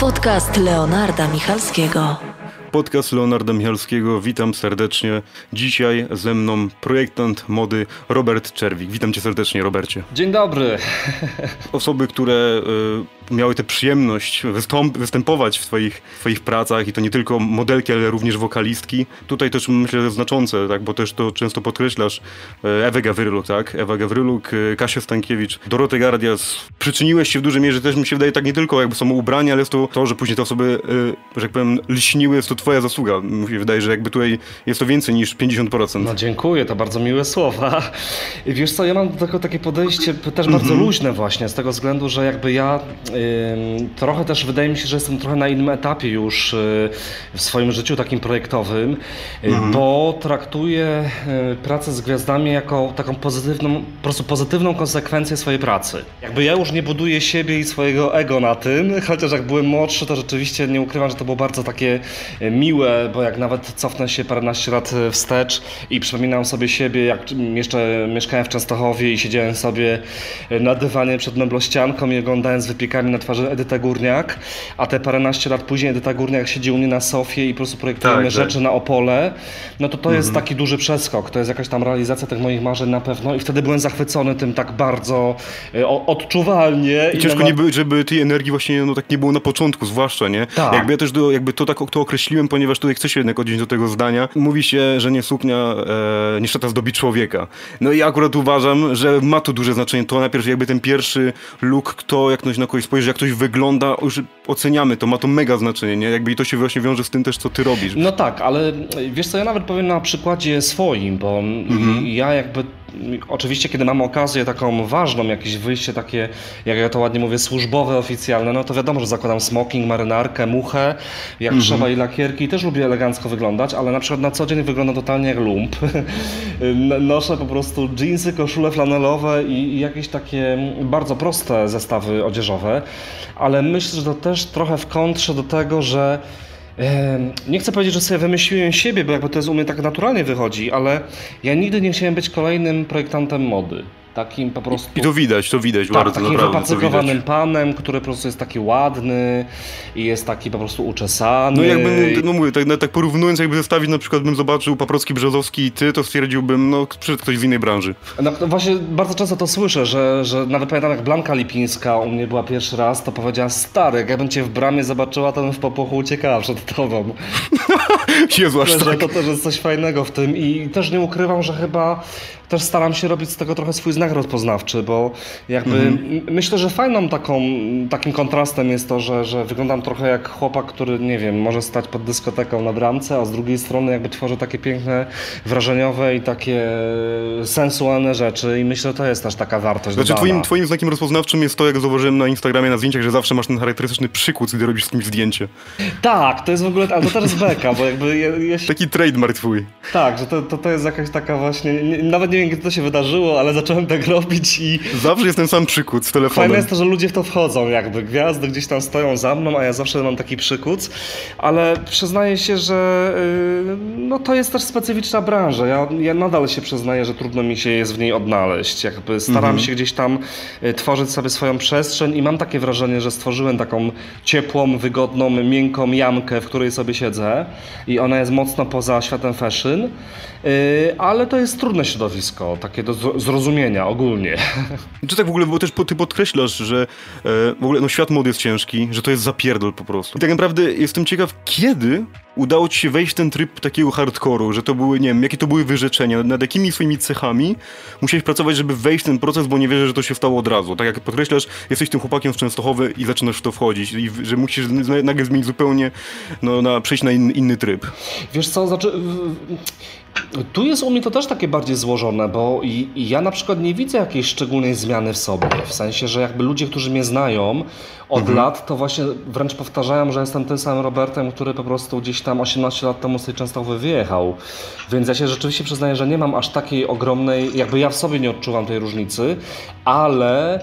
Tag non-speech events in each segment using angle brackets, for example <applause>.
Podcast Leonarda Michalskiego. Podcast Leonarda Michalskiego. Witam serdecznie. Dzisiaj ze mną projektant mody Robert Czerwik. Witam cię serdecznie, Robercie. Dzień dobry. Osoby, które y, miały tę przyjemność wystąp- występować w twoich, twoich pracach i to nie tylko modelki, ale również wokalistki. Tutaj też myślę znaczące, tak, bo też to często podkreślasz. y, Ewę Gawryluk, tak? Ewa Gawryluk, y, Kasia Stankiewicz, Dorotę Gardias. Przyczyniłeś się w dużej mierze też mi się wydaje tak nie tylko jakby samo ubrania, ale jest to to, że później te osoby, y, że tak powiem, lśniły, jest to twoja zasługa. Mi się wydaje, że jakby tutaj jest to więcej niż 50%. No dziękuję, to bardzo miłe słowa. Wiesz co, ja mam tego takie podejście też bardzo luźne właśnie, z tego względu, że jakby ja trochę też wydaje mi się, że jestem trochę na innym etapie już y, w swoim życiu takim projektowym, y, bo traktuję y, pracę z gwiazdami jako taką pozytywną, po prostu pozytywną konsekwencję swojej pracy. Jakby ja już nie buduję siebie i swojego ego na tym, chociaż jak byłem młodszy, to rzeczywiście nie ukrywam, że to było bardzo takie miłe, bo jak nawet cofnę się paręnaście lat wstecz i przypominam sobie siebie, jak jeszcze mieszkałem w Częstochowie i siedziałem sobie na dywanie przed meblościanką i oglądałem z wypiekami na twarzy Edytę Górniak, a te paręnaście lat później Edyta Górniak siedzi u mnie na sofie i po prostu projektujemy Tak, tak. rzeczy na Opole, no to to jest taki duży przeskok, to jest jakaś tam realizacja tych moich marzeń na pewno i wtedy byłem zachwycony tym tak bardzo y, o- odczuwalnie. I ciężko na- nie było, żeby tej energii właśnie no, tak nie było na początku, zwłaszcza, nie? Tak. Jakby ja też do, jakby to tak to określiłem, ponieważ tutaj chcę się jednak odnieść do tego zdania. Mówi się, że nie suknia, e, nie szata zdobi człowieka. No i akurat uważam, że ma to duże znaczenie. To najpierw jakby ten pierwszy look, kto jak ktoś na kogoś spojrzy, jak ktoś wygląda, już oceniamy to, ma to mega znaczenie, nie? Jakby i to się właśnie wiąże z tym też, co ty robisz. No tak, ale wiesz co, ja nawet powiem na przykładzie swoim, bo Mhm. ja jakby oczywiście kiedy mam okazję taką ważną, jakieś wyjście takie, jak ja to ładnie mówię, służbowe, oficjalne, no to wiadomo, że zakładam smoking, marynarkę, muchę, jak Mhm. trzeba i lakierki, też lubię elegancko wyglądać, ale na przykład na co dzień wyglądam totalnie jak lump. <laughs> Noszę po prostu dżinsy, koszule flanelowe i, i jakieś takie bardzo proste zestawy odzieżowe, ale myślę, że to też trochę w kontrze do tego, że Nie chcę powiedzieć, że sobie wymyśliłem siebie, bo jakby to jest u mnie tak naturalnie wychodzi, ale ja nigdy nie chciałem być kolejnym projektantem mody. Takim po prostu. I to widać, to widać tak, bardzo, takim naprawdę to wypacykowanym panem, który po prostu jest taki ładny i jest taki po prostu uczesany. No jakby, no mówię, tak, tak porównując, jakby zestawić na przykład bym zobaczył Paprocki, Brzozowski i ty, to stwierdziłbym, no przyszedł ktoś z innej branży. No, no właśnie bardzo często to słyszę, że, że nawet pamiętam jak Blanka Lipińska u mnie była pierwszy raz, to powiedziała stary, jak ja bym cię w bramie zobaczyła, to bym w popłochu uciekała przed tobą. <laughs> Jezu, aż tak. to też jest coś fajnego w tym i też nie ukrywam, że chyba też staram się robić z tego trochę swój znak rozpoznawczy, bo jakby m- myślę, że fajną taką, takim kontrastem jest to, że, że wyglądam trochę jak chłopak, który nie wiem, może stać pod dyskoteką na bramce, a z drugiej strony jakby tworzy takie piękne, wrażeniowe i takie sensualne rzeczy i myślę, że to jest też taka wartość Znaczy dodana. twoim, twoim znakiem rozpoznawczym jest to, jak zauważyłem na Instagramie na zdjęciach, że zawsze masz ten charakterystyczny przykuc, gdy robisz z kimś zdjęcie. Tak, to jest w ogóle, ale to też jest beka, bo jakby je, jeśli Taki trademark twój. Tak, że to, to, to jest jakaś taka właśnie, nie, nawet nie wiem kiedy to się wydarzyło, ale zacząłem tak robić i Zawsze jest ten sam przykuc z fajne telefonem. jest to, że ludzie w to wchodzą jakby, gwiazdy gdzieś tam stoją za mną, a ja zawsze mam taki przykuc, ale przyznaję się, że yy, no to jest też specyficzna branża, ja, ja nadal się przyznaję, że trudno mi się jest w niej odnaleźć, jakby staram się gdzieś tam y, tworzyć sobie swoją przestrzeń i mam takie wrażenie, że stworzyłem taką ciepłą, wygodną, miękką jamkę, w której sobie siedzę i ona jest mocno poza światem fashion, ale to jest trudne środowisko, takie do zro- zrozumienia ogólnie. <laughs> Czy tak w ogóle, bo też ty podkreślasz, że e, w ogóle no, świat mody jest ciężki, że to jest zapierdol po prostu. I tak naprawdę jestem ciekaw, kiedy udało ci się wejść w ten tryb takiego hardkoru, że to były, nie wiem, jakie to były wyrzeczenia, nad jakimi swoimi cechami musiałeś pracować, żeby wejść w ten proces, bo nie wierzę, że to się stało od razu. Tak jak podkreślasz, jesteś tym chłopakiem z Częstochowy i zaczynasz w to wchodzić i że musisz nagle zmienić zupełnie, no, na, przejść na in, inny tryb. Wiesz co, znaczy... Tu jest u mnie to też takie bardziej złożone, bo i, i ja na przykład nie widzę jakiejś szczególnej zmiany w sobie. W sensie, że jakby ludzie, którzy mnie znają od lat, to właśnie wręcz powtarzają, że jestem tym samym Robertem, który po prostu gdzieś tam 18 lat temu z tej Częstochowy wyjechał. Więc ja się rzeczywiście przyznaję, że nie mam aż takiej ogromnej, jakby ja w sobie nie odczuwam tej różnicy, ale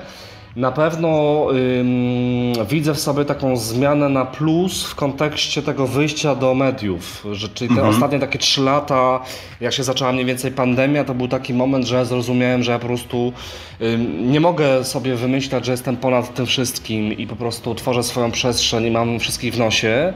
Na pewno ym, widzę w sobie taką zmianę na plus w kontekście tego wyjścia do mediów. Że, czyli te ostatnie takie trzy lata, jak się zaczęła mniej więcej pandemia, to był taki moment, że zrozumiałem, że ja po prostu ym, nie mogę sobie wymyślać, że jestem ponad tym wszystkim i po prostu tworzę swoją przestrzeń i mam wszystkich w nosie,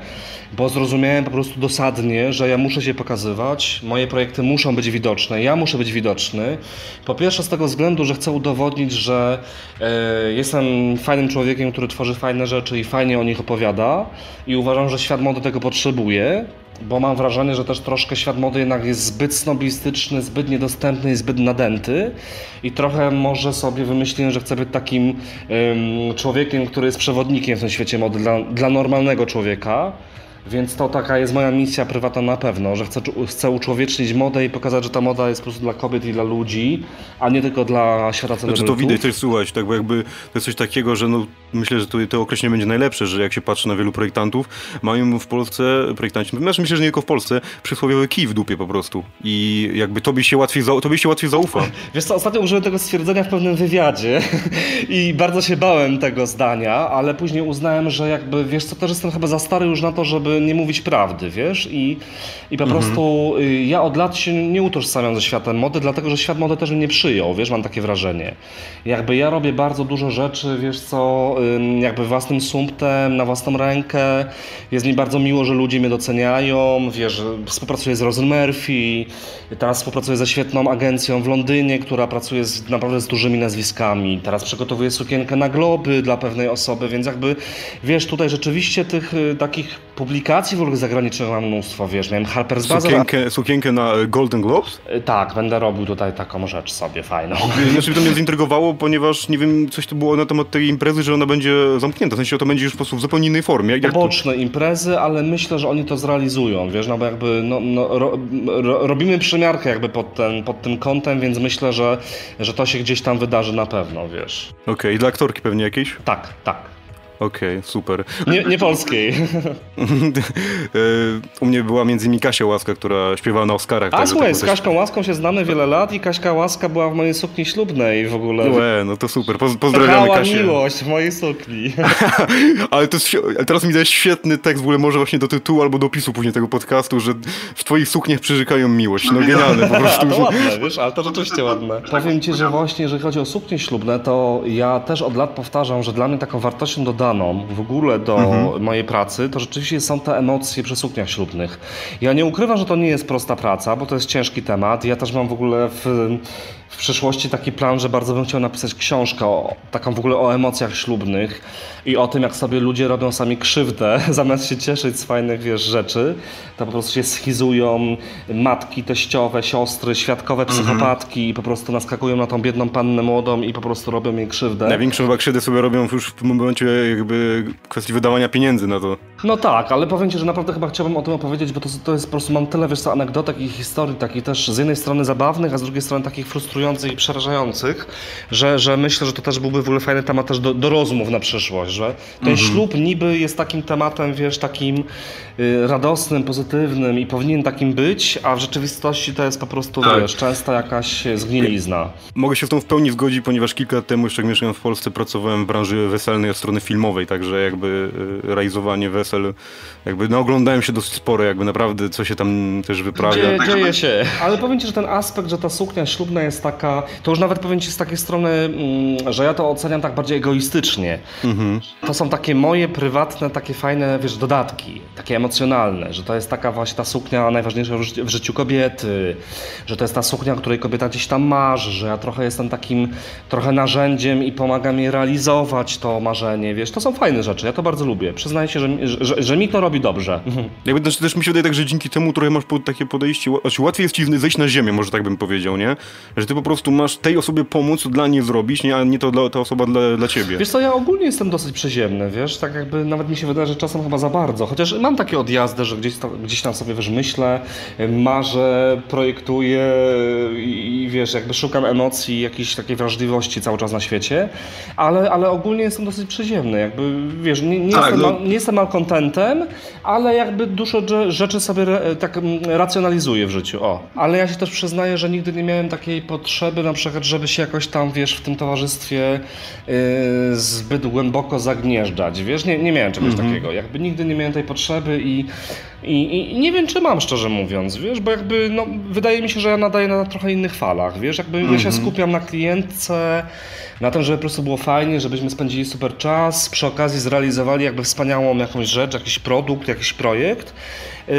bo zrozumiałem po prostu dosadnie, że ja muszę się pokazywać, moje projekty muszą być widoczne, ja muszę być widoczny. Po pierwsze z tego względu, że chcę udowodnić, że e, jestem fajnym człowiekiem, który tworzy fajne rzeczy i fajnie o nich opowiada i uważam, że świat mody tego potrzebuje. Bo mam wrażenie, że też troszkę świat mody jednak jest zbyt snobistyczny, zbyt niedostępny i zbyt nadęty. I trochę może sobie wymyśliłem, że chcę być takim ym, człowiekiem, który jest przewodnikiem w tym świecie mody dla, dla normalnego człowieka. Więc to taka jest moja misja prywatna na pewno, że chcę, chcę uczłowiecznić modę i pokazać, że ta moda jest po prostu dla kobiet i dla ludzi, a nie tylko dla świata celebrytów. Znaczy to widać, też słuchać, tak, bo jakby to jest coś takiego, że no, myślę, że to, to określenie będzie najlepsze, że jak się patrzy na wielu projektantów, mają w Polsce projektanci, znaczy myślę, że nie tylko w Polsce, przysłowiowy kij w dupie po prostu i jakby tobie się łatwiej, za, tobie się łatwiej zaufa. <laughs> Wiesz co, ostatnio użyłem tego stwierdzenia w pewnym wywiadzie <laughs> i bardzo się bałem tego zdania, ale później uznałem, że jakby, wiesz co, też jestem chyba za stary już na to, żeby nie mówić prawdy, wiesz? I, i po mhm. prostu y, ja od lat się nie utożsamiam ze światem mody, dlatego że świat mody też mnie nie przyjął, wiesz, mam takie wrażenie. Jakby ja robię bardzo dużo rzeczy, wiesz co, jakby własnym sumptem, na własną rękę. Jest mi bardzo miło, że ludzie mnie doceniają, wiesz, współpracuję z Rosen Murphy, teraz współpracuję ze świetną agencją w Londynie, która pracuje z, naprawdę z dużymi nazwiskami. Teraz przygotowuję sukienkę na globy dla pewnej osoby, więc jakby, wiesz, tutaj rzeczywiście tych y, takich publikacji w ogóle zagranicznych mam mnóstwo, wiesz, miałem Harper's Bazaar. Sukienkę, sukienkę na Golden Globes? Y, tak, będę robił tutaj taką rzecz sobie fajną. Znaczy to mnie <laughs> zintrygowało, ponieważ nie wiem, coś to było na temat tej imprezy, że ona będzie zamknięta, w sensie to będzie już po prostu w zupełnie innej formie. Jak Poboczne to... imprezy, ale myślę, że oni to zrealizują, wiesz, no bo jakby no, no, ro, ro, robimy przymiarkę jakby pod, ten, pod tym kątem, więc myślę, że, że to się gdzieś tam wydarzy na pewno, wiesz. Okej, okay. dla aktorki pewnie jakiejś? Tak, tak. Okej, okay, super. Nie, nie polskiej. <laughs> U mnie była między innymi Kasia Łaska, która śpiewała na Oscarach. A tak, słuchaj, z Kaśką Łaską się znamy wiele lat i Kaśka Łaska była w mojej sukni ślubnej w ogóle. Łe, no to super, Poz pozdrawiamy Kochała Kasię. miłość w mojej sukni. <laughs> Ale to jest, teraz mi dałeś świetny tekst, w ogóle może właśnie do tytułu albo do opisu później tego podcastu, że w twoich sukniach przyrzekają miłość. No genialne po <laughs> prostu. A to ładne, wiesz, ale to rzeczywiście ładne. Powiem ci, że właśnie jeżeli chodzi o suknie ślubne, to ja też od lat powtarzam, że dla mnie taką wartością dodaną w ogóle do mhm. mojej pracy, to rzeczywiście są te emocje przy sukniach ślubnych. Ja nie ukrywam, że to nie jest prosta praca, bo to jest ciężki temat. Ja też mam w ogóle w, w przyszłości taki plan, że bardzo bym chciał napisać książkę o, taką w ogóle o emocjach ślubnych i o tym, jak sobie ludzie robią sami krzywdę, <laughs> zamiast się cieszyć z fajnych, wiesz, rzeczy, to po prostu się schizują matki, teściowe, siostry, świadkowe mhm. psychopatki i po prostu naskakują na tą biedną pannę młodą i po prostu robią jej krzywdę. Największą chyba krzywdę sobie robią już w momencie jakby kwestii wydawania pieniędzy na to. No tak, ale powiem Ci, że naprawdę chyba chciałbym o tym opowiedzieć, bo to, to jest po prostu, mam tyle, wiesz co, anegdotek i historii takich też z jednej strony zabawnych, a z drugiej strony takich frustrujących i przerażających, że, że myślę, że to też byłby w ogóle fajny temat też do, do rozmów na przyszłość, że ten mhm. ślub niby jest takim tematem, wiesz, takim y, radosnym, pozytywnym i powinien takim być, a w rzeczywistości to jest po prostu, tak. wiesz, często jakaś zgnilizna. Mogę się z tą w pełni zgodzić, ponieważ kilka lat temu, jeszcze jak mieszkałem w Polsce, pracowałem w branży weselnej od strony filmowej, także jakby y, realizowanie wesel, jakby no oglądałem się dosyć sporo, jakby naprawdę co się tam też wyprawia. Dzieje, dzieje się. Ale powiem Ci, że ten aspekt, że ta suknia ślubna jest taka, to już nawet powiem Ci z takiej strony, mm, że ja to oceniam tak bardziej egoistycznie. Mhm. To są takie moje prywatne, takie fajne, wiesz, dodatki, takie emocjonalne, że to jest taka właśnie ta suknia najważniejsza w życiu kobiety, że to jest ta suknia, której kobieta gdzieś tam marzy, że ja trochę jestem takim trochę narzędziem i pomagam jej realizować to marzenie, wiesz, to są fajne rzeczy, ja to bardzo lubię, przyznaję się, że, że, że mi to robi dobrze. Jakby też, też mi się wydaje tak, że dzięki temu trochę masz takie podejście, znaczy łatwiej jest ci zejść na ziemię, może tak bym powiedział, nie? Że ty po prostu masz tej osobie pomóc, dla niej zrobić, nie? a nie to dla, ta osoba dla, dla ciebie. Wiesz co, ja ogólnie jestem dosyć przyziemny, wiesz, tak jakby nawet mi się wydaje, że czasem chyba za bardzo, chociaż mam takie odjazdy, że gdzieś, tam, gdzieś tam sobie, wiesz, myślę, marzę, projektuję i, i wiesz, jakby szukam emocji, jakiejś takiej wrażliwości cały czas na świecie, ale, ale ogólnie jestem dosyć przyziemny, jakby, wiesz, nie, nie, tak, jestem, no. nie jestem kontentem, ale jakby dużo rzeczy sobie tak mm, racjonalizuję w życiu. O. Ale ja się też przyznaję, że nigdy nie miałem takiej potrzeby, na przykład, żeby się jakoś tam, wiesz, w tym towarzystwie yy, zbyt głęboko zagnieżdżać, wiesz, nie, nie miałem czegoś mm -hmm. takiego. Jakby nigdy nie miałem tej potrzeby i, i, i, nie wiem, czy mam, szczerze mówiąc, wiesz, bo jakby, no, wydaje mi się, że ja nadaję na trochę innych falach, wiesz, jakby mm -hmm. ja się mhm. skupiam na klientce, na tym, żeby po prostu było fajnie, żebyśmy spędzili super czas, przy okazji zrealizowali jakby wspaniałą jakąś rzecz, jakiś produkt, jakiś projekt, yy,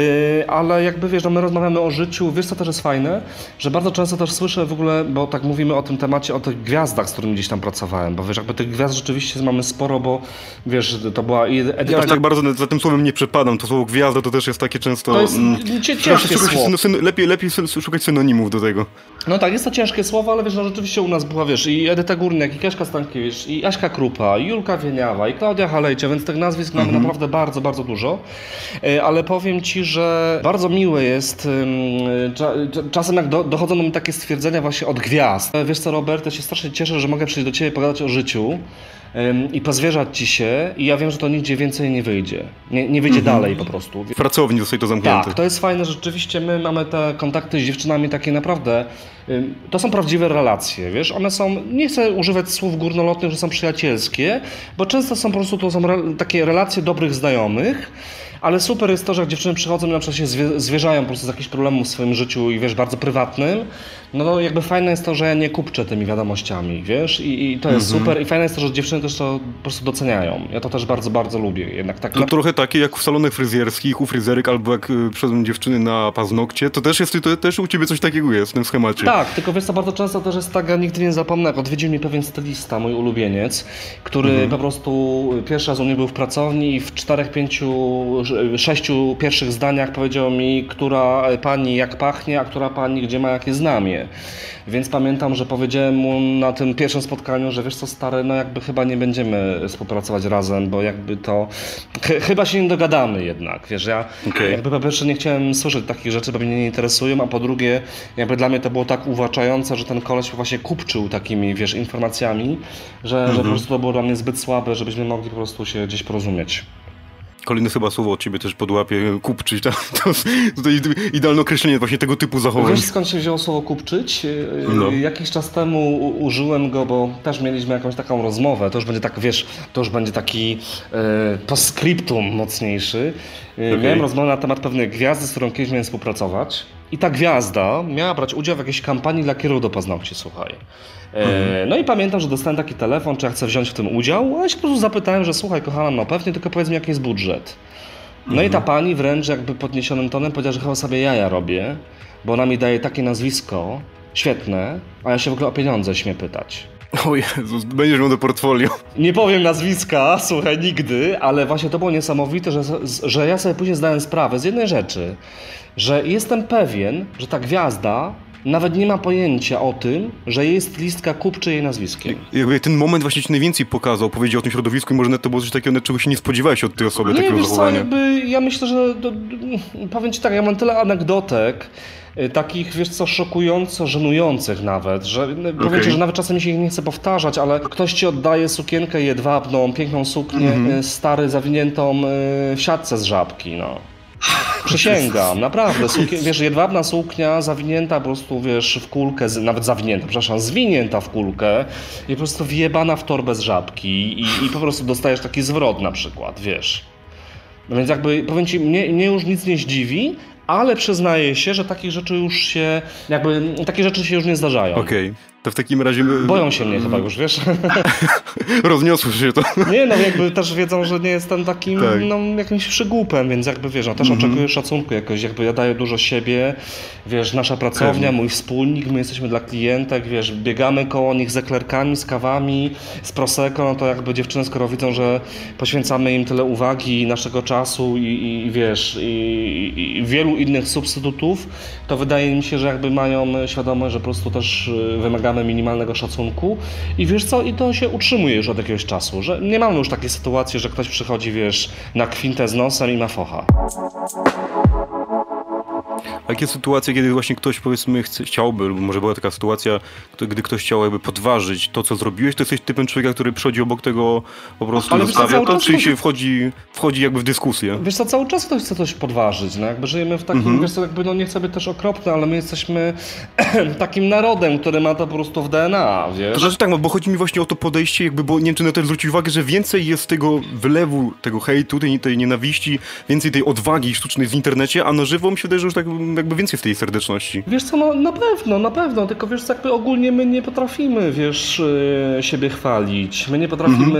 ale jakby wiesz, no my rozmawiamy o życiu, wiesz co też jest fajne, że bardzo często też słyszę w ogóle, bo tak mówimy o tym temacie, o tych gwiazdach, z którymi gdzieś tam pracowałem, bo wiesz, jakby tych gwiazd rzeczywiście mamy sporo, bo wiesz, to była edyta... Ja tak bardzo za tym słowem nie przepadam, to słowo gwiazda to też jest takie często... To jest mm, ciężkie słowo. Lepiej, lepiej szukać synonimów do tego. No tak, jest to ciężkie słowo, ale wiesz, no rzeczywiście u nas była, wiesz, i Edyta Górniak, i Kaśka Stankiewicz, i Aśka Krupa, i Julka Wieniawa, i Klaudia Halejcie, więc tych nazwisk mamy mhm. naprawdę bardzo, bardzo dużo. E, ale powiem Ci, że bardzo miłe jest czasem jak dochodzą do mnie takie stwierdzenia właśnie od gwiazd. E, wiesz co, Robert, ja się strasznie cieszę, że mogę przyjść do Ciebie i pogadać o życiu i pozwierzać ci się i ja wiem, że to nigdzie więcej nie wyjdzie. Nie, nie wyjdzie mhm. dalej po prostu. W pracowni zostaje to zamknięte. Tak, to jest fajne, że rzeczywiście my mamy te kontakty z dziewczynami takie naprawdę, to są prawdziwe relacje, wiesz, one są, nie chcę używać słów górnolotnych, że są przyjacielskie, bo często są po prostu to są takie relacje dobrych znajomych, ale super jest to, że jak dziewczyny przychodzą i na przykład się zwierzają po prostu z jakichś problemów w swoim życiu i wiesz, bardzo prywatnym, no, no jakby fajne jest to, że ja nie kupczę tymi wiadomościami, wiesz, i, i to jest mhm. super i fajne jest to, że dziewczyny też to po prostu doceniają. Ja to też bardzo, bardzo lubię. Jednak tak to na... trochę takie jak w salonach fryzjerskich, u fryzjerek albo jak y, przychodzą dziewczyny na paznokcie, to też jest, to też u ciebie coś takiego jest w tym schemacie. Tak, tylko wiesz co, bardzo często też jest tak, ja nigdy nie zapomnę, jak odwiedził mnie pewien stylista, mój ulubieniec, który mhm. po prostu pierwszy raz u mnie był w pracowni i w czterech, pięciu, sześciu pierwszych zdaniach powiedział mi, która pani jak pachnie, a która pani gdzie ma jakie znamie. Więc pamiętam, że powiedziałem mu na tym pierwszym spotkaniu, że wiesz co stary, no jakby chyba nie będziemy współpracować razem, bo jakby to ch chyba się nie dogadamy jednak, wiesz, ja okay. jakby po pierwsze nie chciałem słyszeć takich rzeczy, bo mnie nie interesują, a po drugie jakby dla mnie to było tak uwłaczające, że ten koleś właśnie kupczył takimi, wiesz, informacjami, że, mm -hmm. że po mhm. prostu to było dla mnie zbyt słabe, żebyśmy mogli po prostu się gdzieś porozumieć. Kolejne chyba słowo od ciebie też podłapie, kupczyć. Tak? <laughs> To, to idealne określenie właśnie tego typu zachowań. Wiesz skąd się wzięło słowo kupczyć? No. Jakiś czas temu użyłem go, bo też mieliśmy jakąś taką rozmowę. To już będzie tak, wiesz, to już będzie taki e, postscriptum mocniejszy. E, okay. Miałem rozmowę na temat pewnej gwiazdy, z którą kiedyś miałem współpracować. I ta gwiazda miała brać udział w jakiejś kampanii dla kierów do paznokci, słuchaj. E, no i pamiętam, że dostałem taki telefon, czy ja chcę wziąć w tym udział, a ja się po prostu zapytałem, że słuchaj kochana, no pewnie, tylko powiedz mi jaki jest budżet. No mhm. i ta pani wręcz jakby podniesionym tonem powiedziała, że chyba sobie jaja robię, bo ona mi daje takie nazwisko, świetne, a ja się w ogóle o pieniądze śmie pytać. O Jezus, będziesz miał do portfolio. Nie powiem nazwiska, słuchaj, nigdy, ale właśnie to było niesamowite, że, że ja sobie później zdałem sprawę z jednej rzeczy, że jestem pewien, że ta gwiazda nawet nie ma pojęcia o tym, że jest listka kupczy jej nazwiskiem. Jakby ten moment właśnie ci najwięcej pokazał, powiedział o tym środowisku i może to było coś takiego, czego się nie spodziewałeś od tej osoby, nie, takiego wiesz zachowania. Co, jakby ja myślę, że do, powiem ci tak, ja mam tyle anegdotek, y, takich, wiesz co, szokująco żenujących nawet, że okay. powiem ci, że nawet czasem mi się ich nie chcę powtarzać, ale ktoś ci oddaje sukienkę jedwabną, piękną suknię, mm -hmm. stary, zawiniętą y, w siatce z żabki, no. Przysięgam, <laughs> naprawdę. Sukien, wiesz, jedwabna suknia zawinięta po prostu, wiesz, w kulkę, nawet zawinięta, przepraszam, zwinięta w kulkę i po prostu wjebana w torbę z żabki i, i po prostu dostajesz taki zwrot na przykład, wiesz. No więc jakby, powiem Ci, mnie, mnie już nic nie zdziwi, ale przyznaję się, że takich rzeczy już się, jakby, takie rzeczy się już nie zdarzają. Okej. Okay. To w takim razie... Boją się mnie chyba już, wiesz? <laughs> Rozniosło się to. Nie, no jakby też wiedzą, że nie jestem takim tak. no, jakimś przygłupem, więc jakby wiesz, no też mm -hmm. oczekuję szacunku jakoś, jakby ja daję dużo siebie, wiesz, nasza pracownia, mój wspólnik, my jesteśmy dla klientek, wiesz, biegamy koło nich z eklerkami, z kawami, z prosecco, no to jakby dziewczyny skoro widzą, że poświęcamy im tyle uwagi, naszego czasu i, i wiesz, i, i wielu innych substytutów, to wydaje mi się, że jakby mają świadomość, że po prostu też y, minimalnego szacunku i wiesz co, i to się utrzymuje już od jakiegoś czasu, że nie mamy już takiej sytuacji, że ktoś przychodzi, wiesz, na kwintę z nosem i ma focha. A jakie sytuacje, kiedy właśnie ktoś powiedzmy chce, chciałby, lub może była taka sytuacja, gdy ktoś chciał jakby podważyć to, co zrobiłeś, to jesteś typem człowieka, który przychodzi obok tego, po prostu Ale zostawia to, czyli się wchodzi, wchodzi jakby w dyskusję. Wiesz co, cały czas ktoś chce coś podważyć, no jakby żyjemy w takim, Mhm. wiesz co, jakby no nie chcę być też okropny, ale my jesteśmy <clears throat> takim narodem, który ma to po prostu w DNA, wiesz? To znaczy tak, no, bo chodzi mi właśnie o to podejście, jakby, bo nie wiem, czy na to zwrócić uwagę, że więcej jest tego wylewu, tego hejtu, tej, tej nienawiści, więcej tej odwagi sztucznej w internecie, a na żywo mi się wydaje, że już tak jakby więcej jest tej serdeczności. Wiesz co, no na pewno, na pewno, tylko wiesz co, jakby ogólnie my nie potrafimy, wiesz, yy, siebie chwalić, my nie potrafimy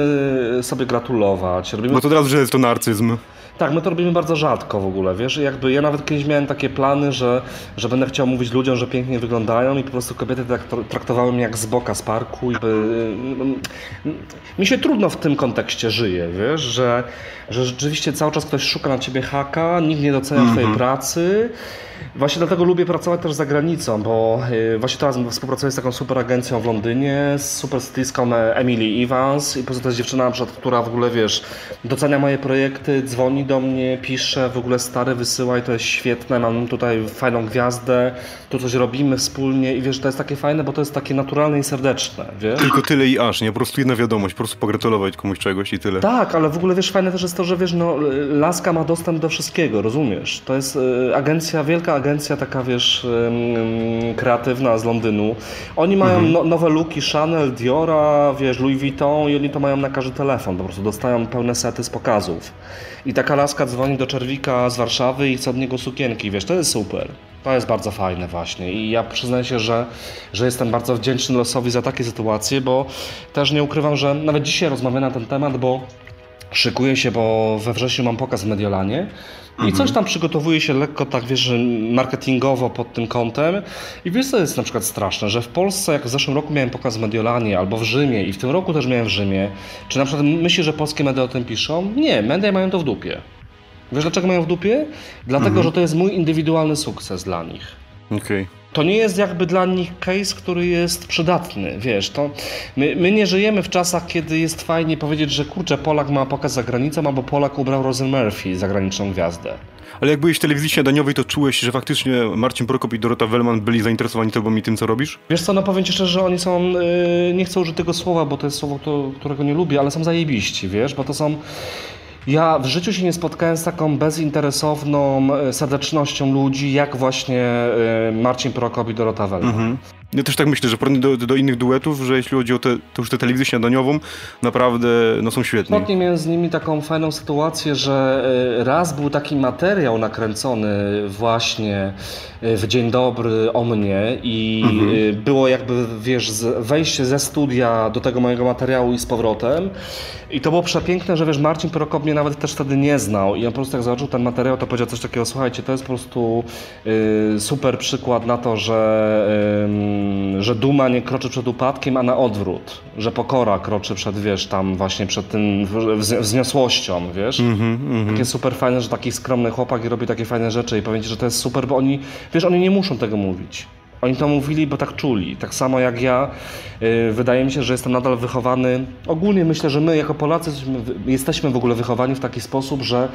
sobie gratulować, robimy Bo to teraz, że jest to narcyzm. Tak, my to robimy bardzo rzadko w ogóle, wiesz, jakby ja nawet kiedyś miałem takie plany, że, że będę chciał mówić ludziom, że pięknie wyglądają i po prostu kobiety tak tra- traktowały mnie jak z boka z parku i by, mi się trudno w tym kontekście żyje, wiesz, że, że rzeczywiście cały czas ktoś szuka na ciebie haka, nikt nie docenia twojej pracy. Właśnie dlatego lubię pracować też za granicą, bo y, właśnie teraz współpracuję z taką super agencją w Londynie, z super stylistką e, Emily Evans i po prostu to jest dziewczyna, która w ogóle, wiesz, docenia moje projekty, dzwoni do mnie, pisze, w ogóle stary wysyłaj, to jest świetne, mam tutaj fajną gwiazdę, tu coś robimy wspólnie i wiesz, to jest takie fajne, bo to jest takie naturalne i serdeczne, wiesz? Tylko tyle i aż, nie? Po prostu jedna wiadomość, po prostu pogratulować komuś czegoś i tyle. Tak, ale w ogóle wiesz, fajne też jest to, że wiesz, no, Laska ma dostęp do wszystkiego, rozumiesz? To jest y, agencja, wielka agencja taka, wiesz, kreatywna z Londynu. Oni mają no, nowe looki Chanel, Diora, wiesz, Louis Vuitton i oni to mają na każdy telefon, po prostu dostają pełne sety z pokazów. I taka Laska dzwoni do Czerwika z Warszawy i chce od niego sukienki, wiesz, to jest super. To jest bardzo fajne właśnie i ja przyznaję się, że, że jestem bardzo wdzięczny losowi za takie sytuacje, bo też nie ukrywam, że nawet dzisiaj rozmawiam na ten temat, bo szykuję się, bo we wrześniu mam pokaz w Mediolanie i coś tam przygotowuje się lekko tak, wiesz, marketingowo pod tym kątem i wiesz co jest na przykład straszne, że w Polsce jak w zeszłym roku miałem pokaz w Mediolanie albo w Rzymie i w tym roku też miałem w Rzymie, czy na przykład myślisz, że polskie media o tym piszą? Nie, media mają to w dupie. Wiesz dlaczego mają w dupie? Dlatego, że to jest mój indywidualny sukces dla nich. Okej. To nie jest jakby dla nich case, który jest przydatny, wiesz, to my, my nie żyjemy w czasach, kiedy jest fajnie powiedzieć, że kurczę, Polak ma pokaz za granicą, albo Polak ubrał Rosen Murphy, zagraniczną gwiazdę. Ale jak byłeś w telewizji śniadaniowej, to czułeś, że faktycznie Marcin Prokop i Dorota Wellman byli zainteresowani tobą i tym, co robisz? Wiesz co, no powiem Ci szczerze, że oni są, yy, nie chcę użyć tego słowa, bo to jest słowo, to, którego nie lubię, ale są zajebiści, wiesz, bo to są... Ja w życiu się nie spotkałem z taką bezinteresowną e, serdecznością ludzi, jak właśnie e, Marcin Prokop i Dorota Wellman. Ja też tak myślę, że porównanie do, do innych duetów, że jeśli chodzi o te, to już tę telewizję śniadaniową, naprawdę no, są świetni. Ostatnio miałem z nimi taką fajną sytuację, że e, raz był taki materiał nakręcony właśnie e, w Dzień Dobry o mnie i e, było jakby, wiesz, wejście ze studia do tego mojego materiału i z powrotem. I to było przepiękne, że wiesz, Marcin Prokop mnie nawet też wtedy nie znał i on po prostu jak zobaczył ten materiał, to powiedział coś takiego, słuchajcie, to jest po prostu y, super przykład na to, że, ym, że duma nie kroczy przed upadkiem, a na odwrót, że pokora kroczy przed, wiesz, tam właśnie przed tym wz- wzniosłością, wiesz. Takie super fajne, że taki skromny chłopak i robi takie fajne rzeczy i powiem ci, że to jest super, bo oni, wiesz, oni nie muszą tego mówić. Oni to mówili, bo tak czuli. Tak samo jak ja, y, wydaje mi się, że jestem nadal wychowany. Ogólnie myślę, że my jako Polacy jesteśmy w ogóle wychowani w taki sposób, że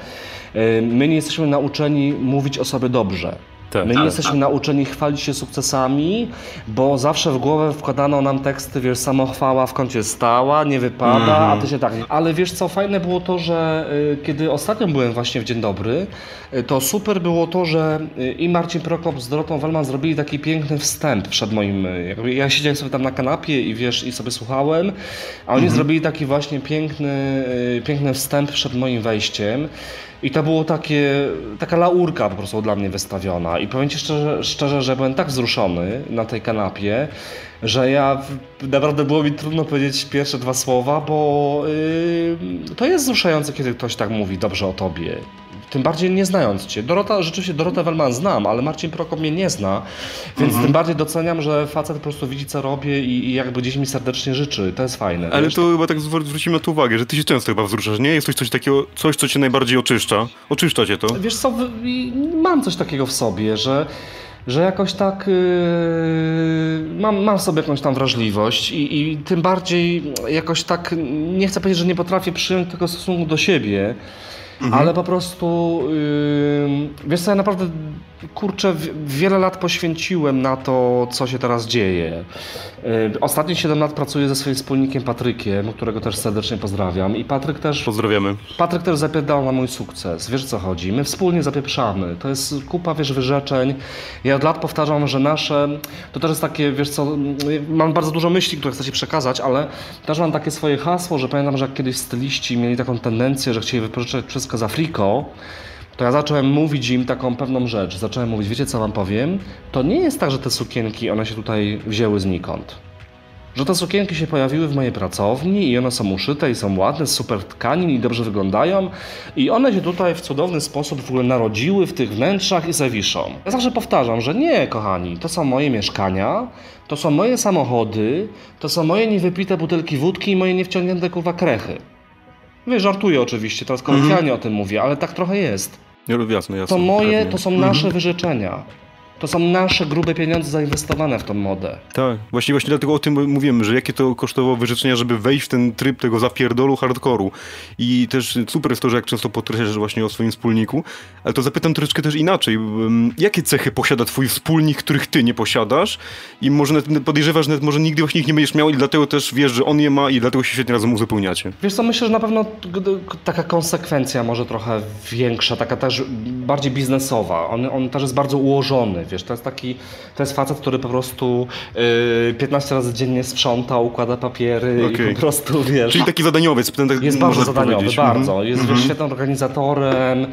y, my nie jesteśmy nauczeni mówić o sobie dobrze. Tak, My nie tak. jesteśmy nauczeni chwalić się sukcesami, bo zawsze w głowę wkładano nam teksty, wiesz, samochwała w kącie stała, nie wypada, a ty się tak. Ale wiesz co, fajne było to, że y, kiedy ostatnio byłem właśnie w Dzień Dobry, y, to super było to, że y, i Marcin Prokop z Dorotą Wellman zrobili taki piękny wstęp przed moim. Ja siedziałem sobie tam na kanapie i wiesz, i sobie słuchałem, a oni zrobili taki właśnie piękny, piękny wstęp przed moim wejściem. I to było takie, taka laurka po prostu dla mnie wystawiona. I powiem Ci szczerze, szczerze, że byłem tak wzruszony na tej kanapie, że ja naprawdę było mi trudno powiedzieć pierwsze dwa słowa, bo yy, to jest wzruszające, kiedy ktoś tak mówi dobrze o tobie. Tym bardziej nie znając cię. Dorota, rzeczywiście Dorotę Wellman znam, ale Marcin Prokop mnie nie zna, więc tym bardziej doceniam, że facet po prostu widzi co robię i, i jakby gdzieś mi serdecznie życzy. To jest fajne. Ale wiesz? to chyba tak zwr- zwrócimy na to uwagę, że ty się często chyba wzruszasz, nie? Jest coś, coś takiego, coś, co cię najbardziej oczyszcza. Oczyszcza cię to. Wiesz co, mam coś takiego w sobie, że, że jakoś tak yy, mam, mam sobie jakąś tam wrażliwość i, i tym bardziej jakoś tak, nie chcę powiedzieć, że nie potrafię przyjąć tego stosunku do siebie, ale po prostu yy, wiesz co, ja naprawdę kurczę, wiele lat poświęciłem na to, co się teraz dzieje. Y, ostatnie 7 lat pracuję ze swoim wspólnikiem Patrykiem, którego też serdecznie pozdrawiam. I Patryk też. Pozdrawiamy. Patryk też zapierdał na mój sukces. Wiesz co chodzi? My wspólnie zapieprzamy. To jest kupa, wiesz, wyrzeczeń. Ja od lat powtarzam, że nasze. To też jest takie, wiesz co, mam bardzo dużo myśli, które chcę Ci przekazać, ale też mam takie swoje hasło, że pamiętam, że jak kiedyś styliści mieli taką tendencję, że chcieli wypożyczać wszystko za friko to ja zacząłem mówić im taką pewną rzecz. Zacząłem mówić, wiecie co wam powiem? To nie jest tak, że te sukienki, one się tutaj wzięły znikąd. Że te sukienki się pojawiły w mojej pracowni i one są uszyte i są ładne, z super tkanin i dobrze wyglądają i one się tutaj w cudowny sposób w ogóle narodziły w tych wnętrzach i zawiszą. Ja zawsze powtarzam, że nie, kochani, to są moje mieszkania, to są moje samochody, to są moje niewypite butelki wódki i moje niewciągnięte kurwa krechy. Wiesz, żartuję oczywiście, teraz kolokwialnie mm -hmm. o tym mówię, ale tak trochę jest. Jasne, jasne. To moje, to są nasze wyrzeczenia. To są nasze grube pieniądze zainwestowane w tą modę. Tak, właśnie właśnie dlatego o tym mówimy, że jakie to kosztowało wyrzeczenia, żeby wejść w ten tryb tego zapierdolu hardkoru. I też super jest to, że jak często podkreślasz właśnie o swoim wspólniku, ale to zapytam troszeczkę też inaczej. Jakie cechy posiada twój wspólnik, których ty nie posiadasz i może nawet podejrzewasz, że nawet może nigdy właśnie ich nie będziesz miał i dlatego też wiesz, że on je ma i dlatego się świetnie razem uzupełniacie. Wiesz co, myślę, że na pewno taka konsekwencja może trochę większa, taka też bardziej biznesowa. On, on też jest bardzo ułożony wiesz, to jest taki, to jest facet, który po prostu yy, 15 razy dziennie sprząta, układa papiery okay. i po prostu, wiesz... Czyli taki zadaniowiec. Tak jest bardzo zadaniowy, bardzo. Mhm. Jest mm -hmm. świetnym organizatorem, yy,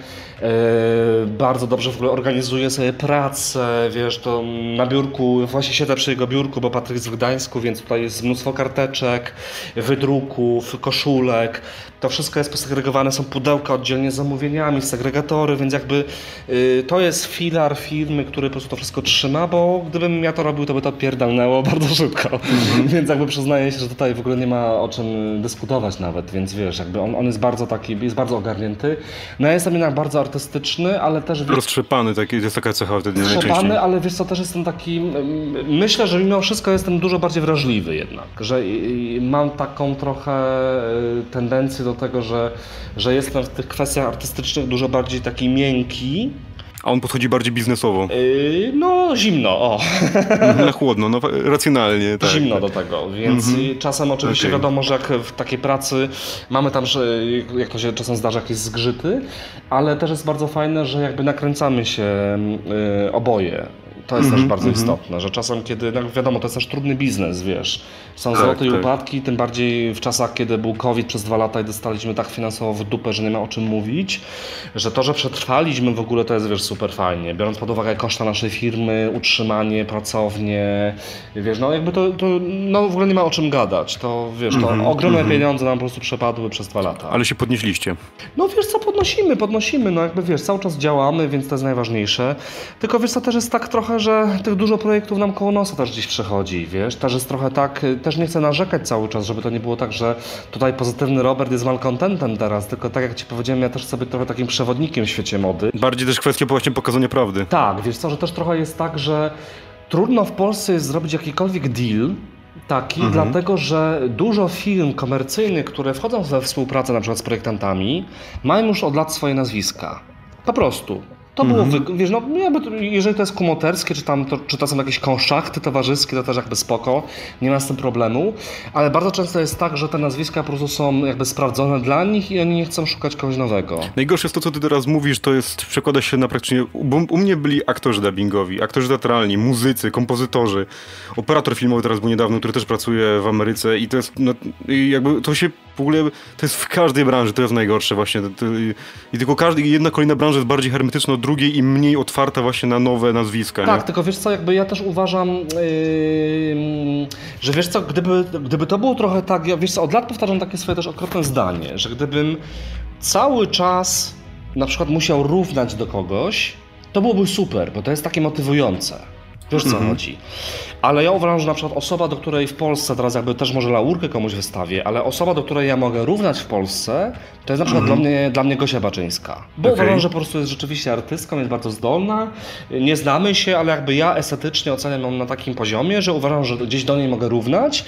bardzo dobrze w ogóle organizuje sobie pracę, wiesz, to na biurku, właśnie siedzę przy jego biurku, bo Patryk jest w Gdańsku, więc tutaj jest mnóstwo karteczek, wydruków, koszulek, to wszystko jest posegregowane, są pudełka oddzielnie z zamówieniami, segregatory, więc jakby yy, to jest filar firmy, który po prostu to wszystko trzyma, bo gdybym ja to robił, to by to pierdalnęło <laughs> bardzo szybko. Mm-hmm. więc jakby przyznaję się, że tutaj w ogóle nie ma o czym dyskutować nawet, więc wiesz, jakby on, on jest bardzo taki, jest bardzo ogarnięty. No ja jestem jednak bardzo artystyczny, ale też... Roztrzepany, taki, jest taka cecha wtedy Roztrzepany, ale wiesz co, też jestem taki, myślę, że mimo wszystko jestem dużo bardziej wrażliwy jednak, że mam taką trochę y, tendencję do tego, że, że jestem w tych kwestiach artystycznych dużo bardziej taki miękki. A on podchodzi bardziej biznesowo. Yy, no, zimno, o. <laughs> Na chłodno, no racjonalnie. Tak, zimno tak. do tego, więc mm-hmm. czasem oczywiście okay. wiadomo, że jak w takiej pracy mamy tam, że jak to się czasem zdarza, jakieś zgrzyty, ale też jest bardzo fajne, że jakby nakręcamy się yy, oboje. To jest mm -hmm, też bardzo mm -hmm. istotne, że czasem, kiedy, no wiadomo, to jest też trudny biznes, wiesz. Są tak, zaloty i tak. upadki, tym bardziej w czasach, kiedy był COVID przez dwa lata i dostaliśmy tak finansowo w dupę, że nie ma o czym mówić, że to, że przetrwaliśmy w ogóle, to jest, wiesz, super fajnie. Biorąc pod uwagę koszta naszej firmy, utrzymanie, pracownie, wiesz, no jakby to, to no w ogóle nie ma o czym gadać. To, wiesz, to mm -hmm, ogromne -hmm. pieniądze nam po prostu przepadły przez dwa lata. Ale się podnieśliście. No wiesz co, podnosimy, podnosimy, no jakby, wiesz, cały czas działamy, więc to jest najważniejsze. Tylko, wiesz co, też jest tak trochę, że tych dużo projektów nam koło nosa też gdzieś przechodzi, wiesz, też jest trochę tak, też nie chcę narzekać cały czas, żeby to nie było tak, że tutaj pozytywny Robert jest malcontentem teraz, tylko tak jak Ci powiedziałem, ja też sobie trochę takim przewodnikiem w świecie mody. Bardziej też kwestia właśnie pokazania prawdy. Tak, wiesz co, że też trochę jest tak, że trudno w Polsce jest zrobić jakikolwiek deal, taki, mhm. dlatego że dużo firm komercyjnych, które wchodzą we współpracę na przykład z projektantami, mają już od lat swoje nazwiska. Po prostu. To było, mm-hmm. wiesz, no jeżeli to jest kumoterskie, czy tam to, czy to są jakieś konszachty towarzyskie, to też jakby spoko, nie ma z tym problemu, ale bardzo często jest tak, że te nazwiska po prostu są jakby sprawdzone dla nich i oni nie chcą szukać kogoś nowego. Najgorsze jest to, co ty teraz mówisz, to jest, przekłada się na praktycznie, bo u mnie byli aktorzy dubbingowi, aktorzy teatralni, muzycy, kompozytorzy, operator filmowy teraz był niedawno, który też pracuje w Ameryce i to jest, no, jakby to się w ogóle, to jest w każdej branży, to jest najgorsze właśnie. I tylko każdy, jedna kolejna branża jest bardziej hermetyczna od drugiej i mniej otwarta właśnie na nowe nazwiska. Tak, nie? tylko wiesz co, jakby ja też uważam, yy, że wiesz co, gdyby, gdyby to było trochę tak, ja wiesz co, od lat powtarzam takie swoje też okropne zdanie, że gdybym cały czas na przykład musiał równać do kogoś, to byłoby super, bo to jest takie motywujące. Wiesz co -hmm. chodzi. Ale ja uważam, że na przykład osoba, do której w Polsce, teraz jakby też może laurkę komuś wystawię, ale osoba, do której ja mogę równać w Polsce, to jest na przykład -hmm. dla, mnie, dla mnie Gosia Baczyńska. Bo okay. uważam, że po prostu jest rzeczywiście artystką, jest bardzo zdolna, nie znamy się, ale jakby ja estetycznie oceniam ją na takim poziomie, że uważam, że gdzieś do niej mogę równać,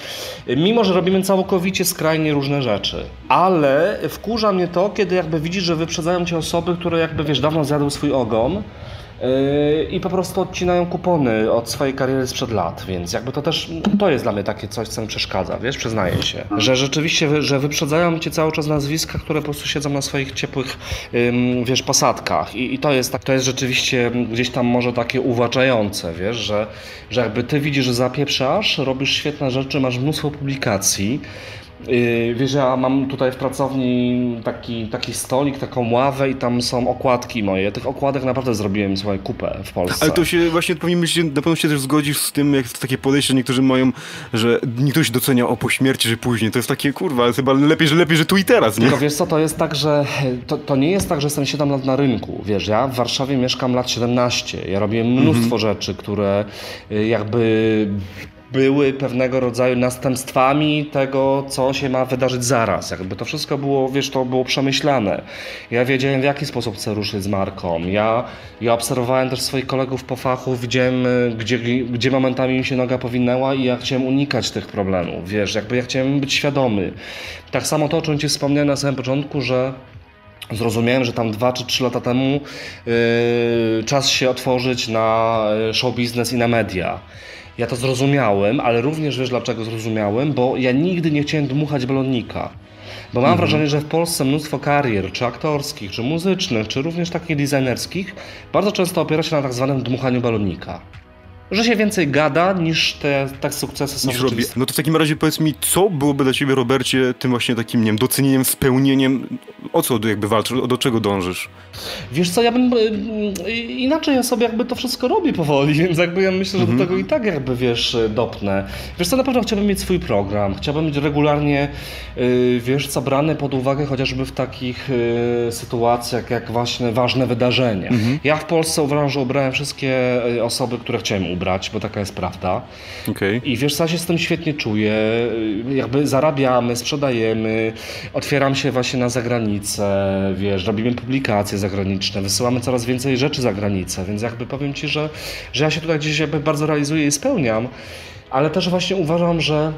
mimo że robimy całkowicie skrajnie różne rzeczy. Ale wkurza mnie to, kiedy jakby widzisz, że wyprzedzają cię osoby, które jakby wiesz, dawno zjadły swój ogon, i po prostu odcinają kupony od swojej kariery sprzed lat, więc jakby to też, to jest dla mnie takie coś, co mi przeszkadza, wiesz, przyznaję się, że rzeczywiście, że wyprzedzają cię cały czas nazwiska, które po prostu siedzą na swoich ciepłych, wiesz, posadkach. I, i to jest tak, to jest rzeczywiście gdzieś tam może takie uwłaczające, wiesz, że, że jakby ty widzisz, że zapieprzasz, robisz świetne rzeczy, masz mnóstwo publikacji, Yy, wiesz, ja mam tutaj w pracowni taki, taki stolik, taką ławę i tam są okładki moje. Tych okładek naprawdę zrobiłem swoją kupę w Polsce. Ale to się właśnie powinien być, na pewno się też zgodzisz z tym, jak jest takie podejście, niektórzy mają, że niektórzy docenia o po śmierci, że później. To jest takie, kurwa, ale chyba lepiej, że lepiej, że tu i teraz, nie? Tylko wiesz co, to jest tak, że to, to nie jest tak, że jestem 7 lat na rynku. Wiesz, ja w Warszawie mieszkam lat 17. Ja robię mnóstwo mhm. rzeczy, które y, jakby były pewnego rodzaju następstwami tego, co się ma wydarzyć zaraz. Jakby to wszystko było, wiesz, to było przemyślane. Ja wiedziałem, w jaki sposób chcę ruszyć z marką. Ja, ja obserwowałem też swoich kolegów po fachu, widziałem, gdzie, gdzie momentami mi się noga powinęła i ja chciałem unikać tych problemów, wiesz, jakby ja chciałem być świadomy. Tak samo to, o czym Ci wspomniałem na samym początku, że Zrozumiałem, że tam dwa czy trzy lata temu yy, czas się otworzyć na yy, show biznes i na media. Ja to zrozumiałem, ale również wiesz dlaczego zrozumiałem, bo ja nigdy nie chciałem dmuchać balonnika. Bo mam mhm. wrażenie, że w Polsce mnóstwo karier, czy aktorskich, czy muzycznych, czy również takich designerskich, bardzo często opiera się na tak zwanym dmuchaniu balonnika że się więcej gada niż te tak sukcesy są robi. No to w takim razie powiedz mi, co byłoby dla ciebie, Robercie, tym właśnie takim, nie wiem, docenieniem, spełnieniem? O co jakby walczysz, do czego dążysz? Wiesz co, ja bym y, inaczej ja sobie jakby to wszystko robię powoli, <laughs> więc jakby ja myślę, że do mhm. tego i tak jakby, wiesz, dopnę. Wiesz co, na pewno chciałbym mieć swój program, chciałbym mieć regularnie, y, wiesz co, brany pod uwagę chociażby w takich y, sytuacjach jak właśnie ważne wydarzenia. Mhm. Ja w Polsce uważam, że ubrałem wszystkie osoby, które chciałem ubrać ubrać, bo taka jest prawda. Okay. I wiesz, ja się z tym świetnie czuję. Jakby zarabiamy, sprzedajemy, otwieram się właśnie na zagranicę, wiesz, robimy publikacje zagraniczne, wysyłamy coraz więcej rzeczy za granicę, więc jakby powiem Ci, że, że ja się tutaj gdzieś jakby bardzo realizuję i spełniam, ale też właśnie uważam, że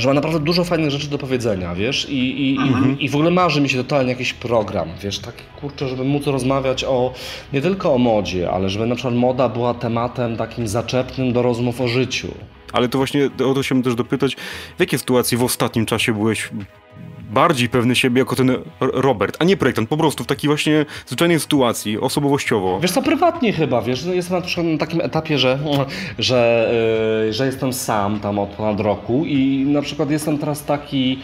że ma naprawdę dużo fajnych rzeczy do powiedzenia, wiesz, i, i, mhm. i, w ogóle marzy mi się totalnie jakiś program, wiesz, taki kurczę, żeby móc rozmawiać o, nie tylko o modzie, ale żeby na przykład moda była tematem takim zaczepnym do rozmów o życiu. Ale to właśnie o to chciałbym też dopytać, w jakiej sytuacji w ostatnim czasie byłeś bardziej pewny siebie jako ten Robert, a nie projektant, po prostu w takiej właśnie zwyczajnej sytuacji, osobowościowo. Wiesz co, prywatnie chyba, wiesz, jestem na przykład na takim etapie, że, <laughs> że, yy, że jestem sam tam od ponad roku i na przykład jestem teraz taki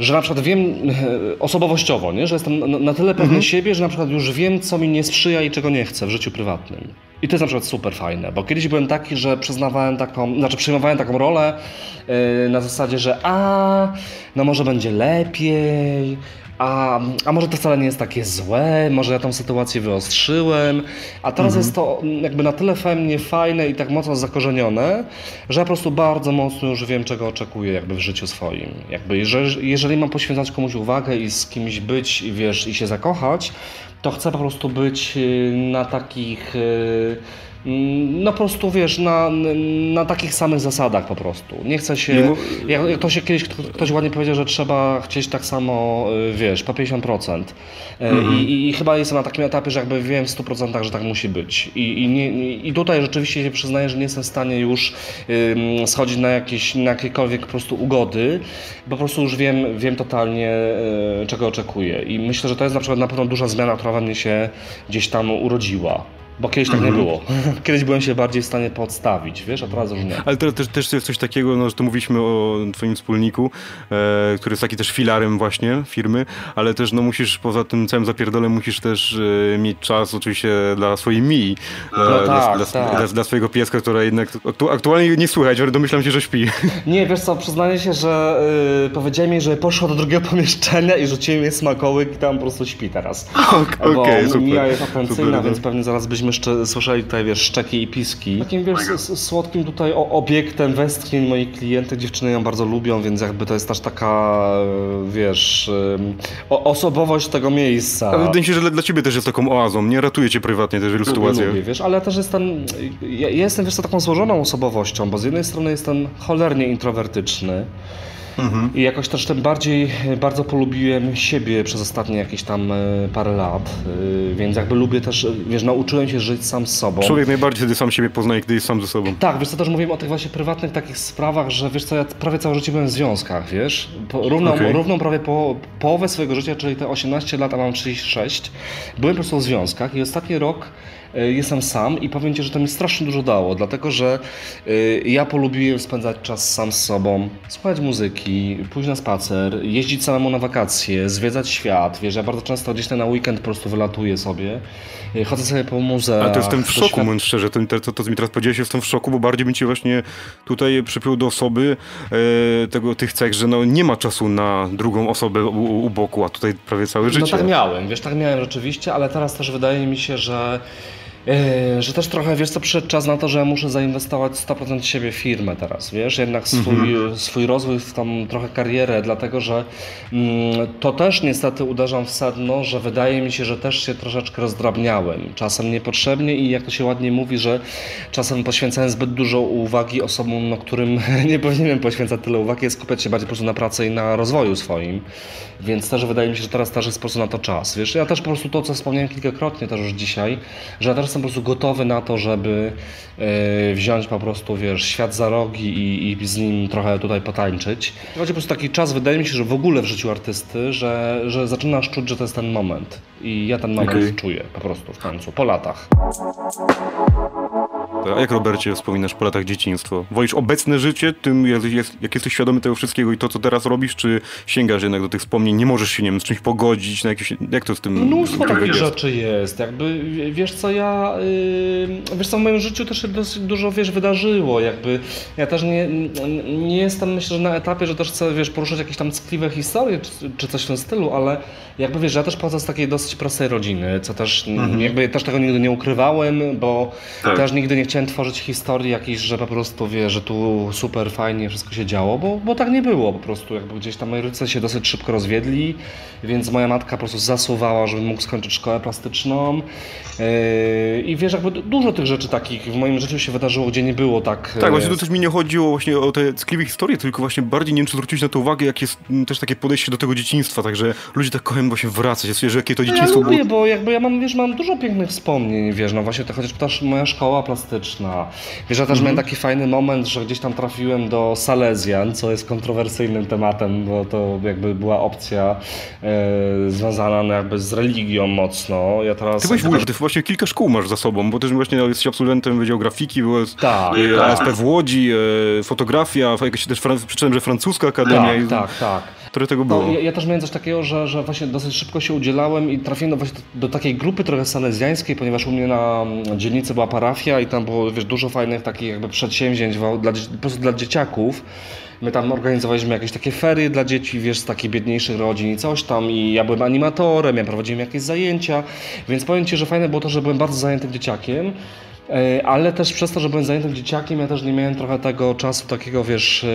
że na przykład wiem e, osobowościowo, nie? że jestem na, tyle pewny mhm. siebie, że na przykład już wiem, co mi nie sprzyja i czego nie chcę w życiu prywatnym. I to jest na przykład super fajne, bo kiedyś byłem taki, że przyznawałem taką, znaczy przyjmowałem taką rolę yy, na zasadzie, że a, no może będzie lepiej, a, a może to wcale nie jest takie złe, może ja tą sytuację wyostrzyłem, a teraz mhm. jest to jakby na tyle fajnie, fajne i tak mocno zakorzenione, że ja po prostu bardzo mocno już wiem, czego oczekuję jakby w życiu swoim. Jakby jeżeli, jeżeli mam poświęcać komuś uwagę i z kimś być, i wiesz, i się zakochać, to chcę po prostu być y, na takich y, Mm, no po prostu wiesz, na, na takich samych zasadach po prostu. Nie chcę się. Jak, jak to się kiedyś ktoś ładnie powiedział, że trzeba chcieć tak samo, y, wiesz, po 50%. E, mhm. I, I, chyba jestem na takim etapie, że jakby wiem w 100%, że tak musi być. I, i, nie, i tutaj rzeczywiście się przyznaję, że nie jestem w stanie już um, schodzić na, jakieś, na jakiekolwiek po prostu ugody, bo po prostu już wiem, wiem totalnie, y, czego oczekuję. I myślę, że to jest na przykład na pewno duża zmiana, która we mnie się gdzieś tam urodziła. Bo kiedyś tak nie mhm. było. <laughs> Kiedyś byłem się bardziej w stanie podstawić, wiesz, a teraz już nie. Ale teraz też, też jest coś takiego, no, że tu mówiliśmy o twoim wspólniku, e, który jest taki też filarem właśnie firmy, ale też no musisz poza tym całym zapierdolem musisz też e, mieć czas oczywiście dla swojej Mii, e, no dla, tak, dla, tak. Dla, dla, swojego pieska, która jednak aktu, aktualnie nie słychać, ale domyślam się, że śpi. <laughs> Nie, wiesz co, przyznaję się, że yy, powiedziałem jej, że poszła do drugiego <laughs> pomieszczenia i rzuciłem jej smakołyk i tam po prostu śpi teraz. Okej, okay, super. Mija jest atencyjna, więc pewnie zaraz byśmy jeszcze słyszeli tutaj, wiesz, szczeki i piski. Takim, wiesz, słodkim tutaj obiektem westchnień moich klientek, dziewczyny ją bardzo lubią, więc jakby to jest też taka, wiesz, osobowość tego miejsca. Ale wydaje mi się, że dla, ciebie też jest taką oazą, nie? Ratuje cię prywatnie też wielu sytuacjach. Lubię, wiesz, ale ja też jestem, ja jestem, wiesz, taką złożoną osobowością, bo z jednej strony jestem cholernie introwertyczny, Mhm. I jakoś też tym bardziej bardzo polubiłem siebie przez ostatnie jakieś tam e, parę lat, e, więc jakby lubię też, wiesz, nauczyłem się żyć sam z sobą. Człowiek najbardziej wtedy sam siebie poznaje, gdy jest sam ze sobą. Tak, wiesz co, też mówiłem o tych właśnie prywatnych takich sprawach, że wiesz co, ja prawie całe życie byłem w związkach, wiesz, po, równą, okay. równą prawie po, połowę swojego życia, czyli te 18 lat, a mam 36, byłem po prostu w związkach i ostatni rok E, jestem sam i powiem Ci, że to mi strasznie dużo dało, dlatego że e, ja polubiłem spędzać czas sam z sobą, słuchać muzyki, pójść na spacer, jeździć samemu na wakacje, zwiedzać świat. Wiesz, ja bardzo często gdzieś na weekend po prostu wylatuję sobie, e, chodzę sobie po muzeach. Ale to jestem w szoku, świat... mówiąc szczerze, to, to, to, co mi teraz powiedziałeś, jestem w szoku, bo bardziej bym Cię właśnie tutaj przypiął do osoby e, tego, tych cech, że no, nie ma czasu na drugą osobę u, u boku, a tutaj prawie całe życie. No tak miałem, wiesz, tak miałem rzeczywiście, ale teraz też wydaje mi się, że Yy, że też trochę, wiesz co, przyszedł czas na to, że ja muszę zainwestować 100% siebie w firmę teraz, wiesz, jednak swój, mhm. swój rozwój, w tą trochę karierę, dlatego że mm, to też niestety uderzam w sedno, że wydaje mi się, że też się troszeczkę rozdrabniałem, czasem niepotrzebnie i jak to się ładnie mówi, że czasem poświęcałem zbyt dużo uwagi osobom, no, którym <laughs> nie powinienem poświęcać tyle uwagi, jest skupiać się bardziej po prostu na pracy i na rozwoju swoim, więc też wydaje mi się, że teraz też jest po prostu na to czas, wiesz, ja też po prostu to, co wspomniałem kilkakrotnie też już dzisiaj, że ja też jestem po prostu gotowy na to, żeby e, wziąć po prostu, wiesz, świat za rogi i, i z nim trochę tutaj potańczyć. Chodzi po prostu taki czas, wydaje mi się, że w ogóle w życiu artysty, że, że zaczynasz czuć, że to jest ten moment. I ja ten moment okay. czuję po prostu w końcu, po latach. A jak Robercie wspominasz po latach dzieciństwo? Wolisz obecne życie, tym jest, jest, jak jesteś świadomy tego wszystkiego i to, co teraz robisz, czy sięgasz jednak do tych wspomnień, nie możesz się, nie wiem, z czymś pogodzić, na jakieś, jak to z tym Mnóstwo takich jest? rzeczy jest, jakby, wiesz co, ja, yy, wiesz co, w moim życiu też się dosyć dużo, wiesz, wydarzyło, jakby, ja też nie, nie jestem, myślę, że na etapie, że też chcę, wiesz, poruszać jakieś tam ckliwe historie, czy, czy coś w tym stylu, ale jakby, wiesz, ja też pochodzę z takiej dosyć prostej rodziny, co też, mhm. jakby, też tego nigdy nie ukrywałem, bo tak. też nigdy nie chciałem tworzyć historii jakiejś, że po prostu wie, że tu super fajnie wszystko się działo, bo, bo tak nie było po prostu. Jakby gdzieś tam moi rodzice się dosyć szybko rozwiedli, więc moja matka po prostu zasuwała, żebym mógł skończyć szkołę plastyczną. Yy, I wiesz, jakby dużo tych rzeczy takich w moim życiu się wydarzyło, gdzie nie było tak. Tak, właśnie to też mi nie chodziło właśnie o te ckliwe historie, tylko właśnie bardziej nie wiem, czy zwrócić na to uwagę, jak jest też takie podejście do tego dzieciństwa, także ludzie tak kochają właśnie wracać, że jakie to dzieciństwo ja lubię, było... bo jakby ja mam, wiesz, mam dużo pięknych wspomnień, wiesz, no właśnie to chociaż też moja szkoła plastyczna, Wiesz, ja też mm -hmm. miałem taki fajny moment, że gdzieś tam trafiłem do Salezjan, co jest kontrowersyjnym tematem, bo to jakby była opcja e, związana no jakby z religią mocno. Ja teraz... Ty byłeś w ogóle, ty właśnie kilka szkół masz za sobą, bo też właśnie jesteś absolwentem Wydziału Grafiki, byłeś tak, e, tak. ASP w Łodzi, e, fotografia, jakaś też, przeczytałem, że francuska akademia. Tak, i... tak, tak które tego było. No, ja, ja, też miałem coś takiego, że, że właśnie dosyć szybko się udzielałem i trafiłem do, właśnie do, takiej grupy trochę salezjańskiej, ponieważ u mnie na dzielnicy była parafia i tam było wiesz, dużo fajnych takich jakby przedsięwzięć dla, po prostu dla dzieciaków. My tam organizowaliśmy jakieś takie ferie dla dzieci, wiesz, z takich biedniejszych rodzin i coś tam i ja byłem animatorem, ja prowadziłem jakieś zajęcia, więc powiem Ci, że fajne było to, że byłem bardzo zajętym dzieciakiem. E, ale też przez to, że byłem zajętym dzieciakiem, ja też nie miałem trochę tego czasu takiego, wiesz,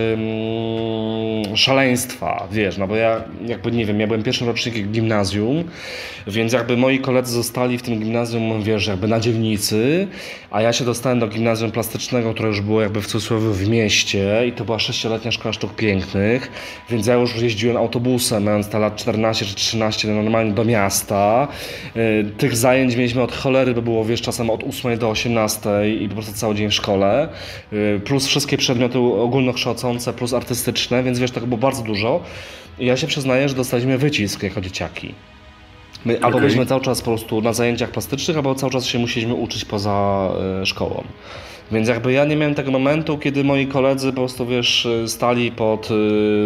szaleństwa, wiesz, no bo ja jakby, nie wiem, ja byłem pierwszym rocznikiem gimnazjum, więc jakby moi koledzy zostali w tym gimnazjum, wiesz, jakby na dzielnicy, a ja się dostałem do gimnazjum plastycznego, które już było jakby w cudzysłowie w mieście i to była sześcioletnia szkoła sztuk pięknych, więc ja już jeździłem autobusem, mając te lat 14 czy 13 normalnie do miasta. E, tych zajęć mieliśmy od cholery, bo było, wiesz, czasem od 8 do 18 12 i po prostu cały dzień w szkole, y, plus wszystkie przedmioty ogólnokształcące, plus artystyczne, więc wiesz, tego było bardzo dużo. I ja się przyznaję, że dostaliśmy wycisk jako dzieciaki. My okay. albo byliśmy cały czas po prostu na zajęciach plastycznych, albo cały czas się musieliśmy uczyć poza y, szkołą. Więc jakby ja nie miałem tego momentu, kiedy moi koledzy po prostu, wiesz, stali pod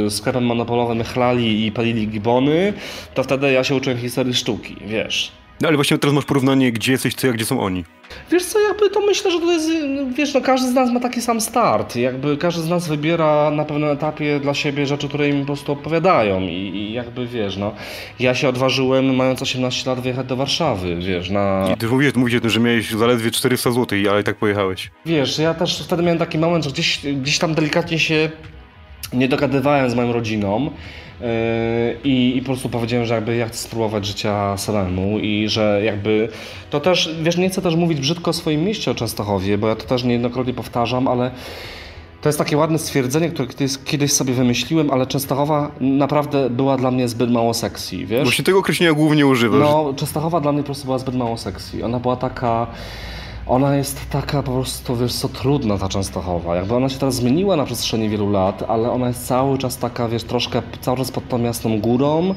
y, sklepem monopolowym, chlali i palili gibony, to wtedy ja się uczyłem historii sztuki, wiesz. No ale właśnie teraz masz porównanie, gdzie jesteś ty, a gdzie są oni. Wiesz co, jakby to myślę, że to jest, wiesz, no każdy z nas ma taki sam start. Jakby każdy z nas wybiera na pewnym etapie dla siebie rzeczy, które im po prostu odpowiadają i, i jakby, wiesz, no, ja się odważyłem mając 18 lat wyjechać do Warszawy, wiesz, na... I ty mówisz, mówisz, że miałeś zaledwie 400 zł, ale i tak pojechałeś. Wiesz, ja też wtedy miałem taki moment, że gdzieś, gdzieś tam delikatnie się nie dogadywałem z moją rodziną, Yy, I, I po prostu powiedziałem, że jakby ja chcę spróbować życia samemu i że jakby to też, wiesz, nie chcę też mówić brzydko o swoim mieście o Częstochowie, bo ja to też niejednokrotnie powtarzam, ale To jest takie ładne stwierdzenie, które kiedyś, kiedyś sobie wymyśliłem, ale Częstochowa naprawdę była dla mnie zbyt mało sexy, wiesz? Właśnie tego określenia głównie używasz. No, Częstochowa dla mnie po prostu była zbyt mało sexy. Ona była taka... Ona jest taka po prostu, wiesz co, trudna ta Częstochowa. Jakby ona się teraz zmieniła na przestrzeni wielu lat, ale ona jest cały czas taka, wiesz, troszkę cały czas pod tą jasną górą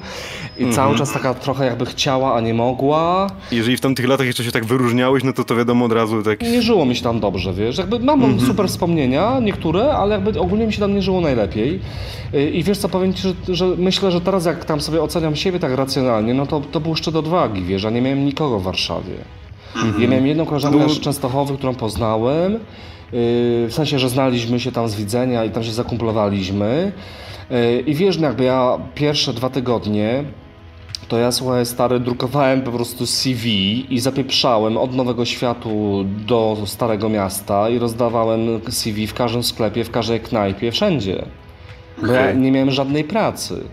i cały czas taka trochę jakby chciała, a nie mogła. Jeżeli w tamtych latach jeszcze się tak wyróżniałeś, no to to wiadomo od razu tak... Nie żyło mi się tam dobrze, wiesz, jakby mam super wspomnienia, niektóre, ale jakby ogólnie mi się tam nie żyło najlepiej. Y, I wiesz co, powiem Ci, że, że myślę, że teraz jak tam sobie oceniam siebie tak racjonalnie, no to, to był szczyt odwagi, wiesz, a nie miałem nikogo w Warszawie. Ja miałem jedną koleżankę z Częstochowy, którą poznałem, yy, w sensie, że znaliśmy się tam z widzenia i tam się zakumplowaliśmy. Yy, I wiesz, no jakby ja pierwsze dwa tygodnie to ja, słuchaj, stary, drukowałem po prostu CV i zapieprzałem od Nowego Światu do Starego Miasta i rozdawałem CV w każdym sklepie, w każdej knajpie, wszędzie. Bo ja Okej. nie miałem żadnej pracy.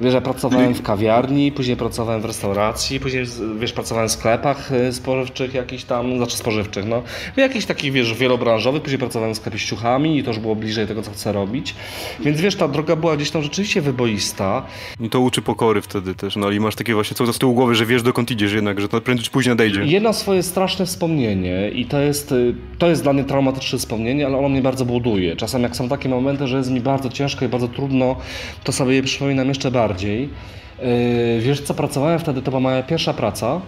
Wiesz, ja pracowałem w kawiarni, później pracowałem w restauracji, później, wiesz, pracowałem w sklepach y, spożywczych jakichś tam, znaczy spożywczych, no. Jakichś takich, wiesz, wielobranżowych, później pracowałem w sklepie z ciuchami i to już było bliżej tego, co chcę robić. Więc wiesz, ta droga była gdzieś tam rzeczywiście wyboista. I to uczy pokory wtedy też, no i masz takie właśnie czas z tyłu głowy, że wiesz dokąd idziesz jednak, że to prędzej czy później nadejdzie. Jedno swoje straszne wspomnienie i to jest, y, to jest dla mnie traumatyczne wspomnienie, ale ono mnie bardzo buduje. Czasem jak są takie momenty, że jest mi bardzo ciężko i bardzo trudno, to sobie je przypominam jeszcze bardziej. Yy, Wiesz co, pracowałem wtedy, to była moja pierwsza praca.